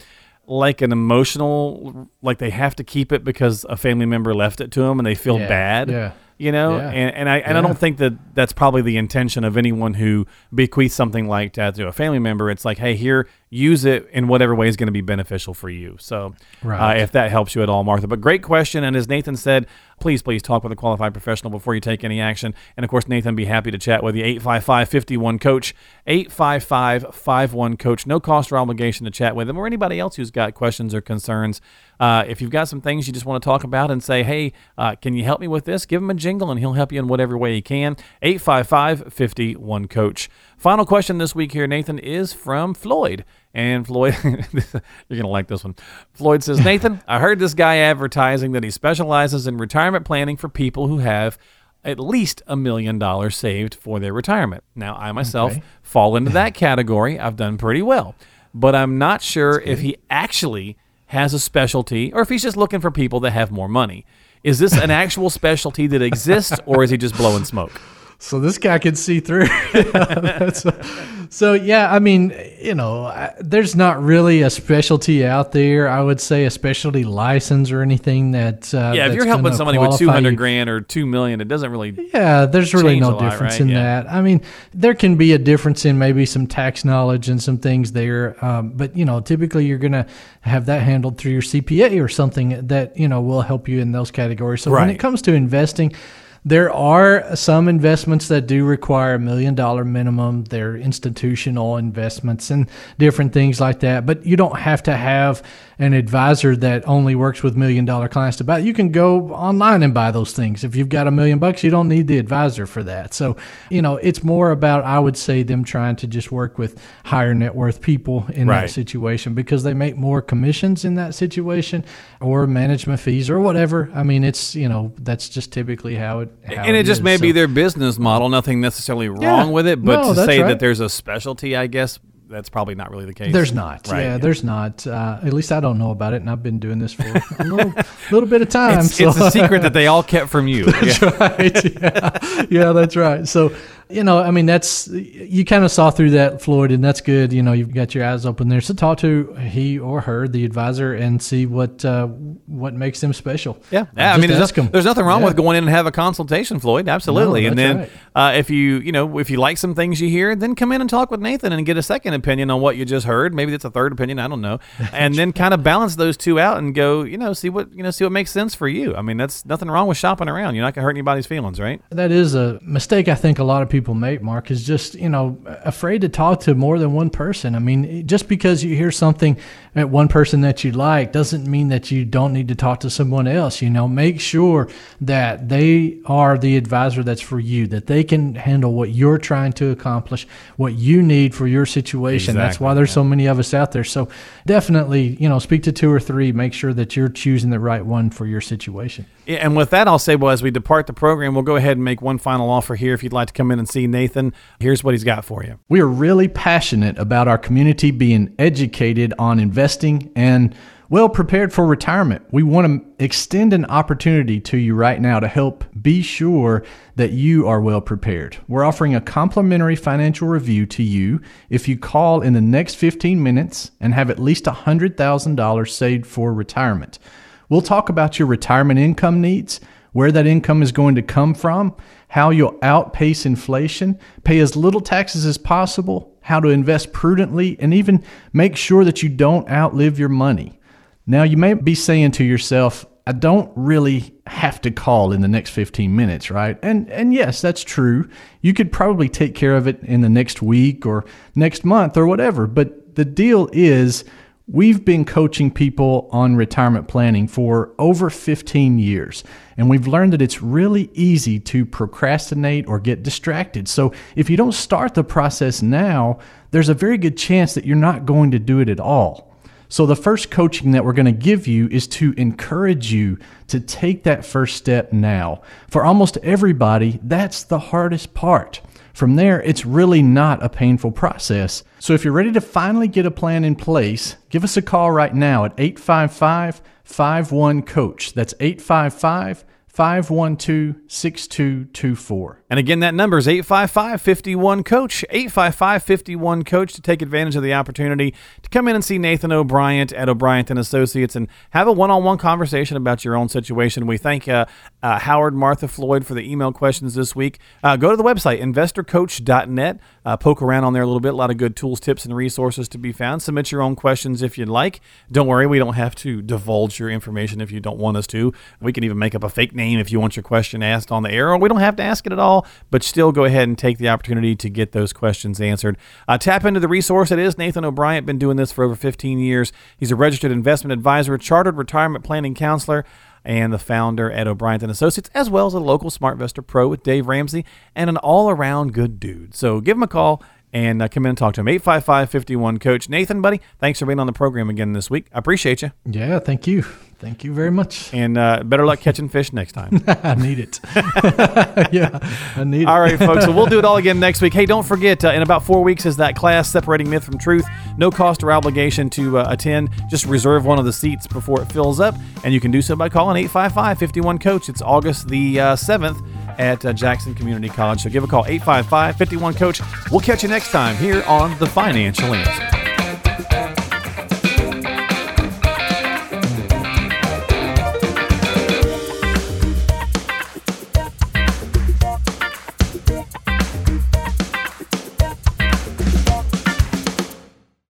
like an emotional, like they have to keep it because a family member left it to them and they feel Yeah, bad. yeah. You know, Yeah. and, and I and I don't think that that's probably the intention of anyone who bequeaths something like that to a family member. It's like, hey, here, use it in whatever way is going to be beneficial for you. So, Right. uh, if that helps you at all, Martha. But great question. And as Nathan said, please, please talk with a qualified professional before you take any action. And of course, Nathan, be happy to chat with you. 855 51 Coach, 855 51 Coach. No cost or obligation to chat with them or anybody else who's got questions or concerns. Uh, if you've got some things you just want to talk about and say, hey, uh, can you help me with this? Give him a jingle and he'll help you in whatever way he can. 855 51 Coach. Final question this week here, Nathan, is from Floyd. And Floyd, <laughs> you're going to like this one. Floyd says, <laughs> Nathan, I heard this guy advertising that he specializes in retirement planning for people who have at least a million dollars saved for their retirement. Now, I myself Okay. fall into that <laughs> category. I've done pretty well. but I'm not sure if he actually has a specialty or if he's just looking for people that have more money. Is this an actual specialty that exists, or is he just blowing smoke? So this guy can see through. <laughs> So yeah, I mean, you know, I- there's not really a specialty out there. I would say a specialty license or anything that. Uh, Yeah, if you're helping somebody with two hundred grand or two million, it doesn't really. Yeah, there's really no lot, difference right? in Yeah. that. I mean, there can be a difference in maybe some tax knowledge and some things there, um, but you know, typically you're going to have that handled through your CPA or something that you know will help you in those categories. So when it comes to investing. There are some investments that do require a million dollar minimum. They're institutional investments and different things like that. But you don't have to have an advisor that only works with million dollar clients to buy. You can go online and buy those things. If you've got a million bucks, you don't need the advisor for that. So, you know, it's more about, I would say, them trying to just work with higher net worth people in Right. that situation because they make more commissions in that situation or management fees or whatever. I mean, it's, you know, that's just typically how it how and it just is. may be their business model. Nothing necessarily Yeah. wrong with it, but No, to say right. that there's a specialty, I guess that's probably not really the case. There's not. Right, yeah, there's not. Uh, at least I don't know about it, and I've been doing this for a <laughs> little, little bit of time. It's, so. it's a secret that they all kept from you. <laughs> Yeah. right. Yeah. yeah, that's right. So, you know, I mean, that's you kind of saw through that, Floyd, and that's good. You know, you've got your eyes open there. So talk to he or her, the advisor, and see what uh, what makes them special. Yeah, Uh, yeah. I mean, there's, ask no- 'em. there's nothing wrong Yeah. with going in and have a consultation, Floyd. Absolutely. No, and then right. uh, if you, you know, if you like some things you hear, then come in and talk with Nathan and get a second opinion on what you just heard. Maybe that's a third opinion. I don't know. <laughs> And then kind of balance those two out and go, you know, see what you know, see what makes sense for you. I mean, that's nothing wrong with shopping around. You're not gonna hurt anybody's feelings, right? That is a mistake I think a lot of people make, Mark, is just, you know, afraid to talk to more than one person. I mean, just because you hear something at one person that you like doesn't mean that you don't need to talk to someone else. You know, make sure that they are the advisor that's for you, that they can handle what you're trying to accomplish, what you need for your situation. That's why there's so many of us out there. So definitely, you know, speak to two or three, make sure that you're choosing the right one for your situation. And with that, I'll say, well, as we depart the program, we'll go ahead and make one final offer here. If you'd like to come in and see Nathan, here's what he's got for you. We are really passionate about our community being educated on investing and well prepared for retirement. We want to extend an opportunity to you right now to help be sure that you are well prepared. We're offering a complimentary financial review to you if you call in the next 15 minutes and have at least $100,000 saved for retirement. We'll talk about your retirement income needs, where that income is going to come from, how you'll outpace inflation, pay as little taxes as possible, how to invest prudently, and even make sure that you don't outlive your money. Now, you may be saying to yourself, I don't really have to call in the next 15 minutes, right? And and yes, that's true. You could probably take care of it in the next week or next month or whatever, but the deal is We've been coaching people on retirement planning for over 15 years, and we've learned that it's really easy to procrastinate or get distracted. So, if you don't start the process now, there's a very good chance that you're not going to do it at all. So, the first coaching that we're going to give you is to encourage you to take that first step now. For almost everybody, that's the hardest part. From there, it's really not a painful process. So if you're ready to finally get a plan in place, give us a call right now at 855 51 Coach. That's 855 512 6224. And again, that number is 855 51 Coach, 855 51 Coach to take advantage of the opportunity to come in and see Nathan O'Brien at O'Brien and Associates and have a one on one conversation about your own situation. We thank uh, uh, Howard, Martha, Floyd for the email questions this week. Uh, go to the website, investorcoach.net. Uh, poke around on there a little bit. A lot of good tools, tips, and resources to be found. Submit your own questions if you'd like. Don't worry, we don't have to divulge your information if you don't want us to. We can even make up a fake name if you want your question asked on the air, or we don't have to ask it at all, but still go ahead and take the opportunity to get those questions answered. Uh, tap into the resource that is Nathan O'Brien. Been doing this for over 15 years. He's a registered investment advisor, chartered retirement planning counselor, and the founder at O'Brien and Associates, as well as a local SmartVestor Pro with Dave Ramsey, and an all-around good dude. So give him a call, and uh, come in and talk to him. 855 51 Coach. Nathan, buddy, thanks for being on the program again this week. I appreciate you. Yeah, thank you. Thank you very much. And uh, better luck catching fish next time. <laughs> I need it. <laughs> yeah, I need it. All right, folks. So we'll do it all again next week. Hey, don't forget, uh, in about four weeks is that class separating myth from truth. No cost or obligation to uh, attend. Just reserve one of the seats before it fills up, and you can do so by calling 855 51 Coach. It's August the uh, 7th at uh, Jackson Community College. So give a call, 855 51 Coach. We'll catch you next time here on The Financial Answer.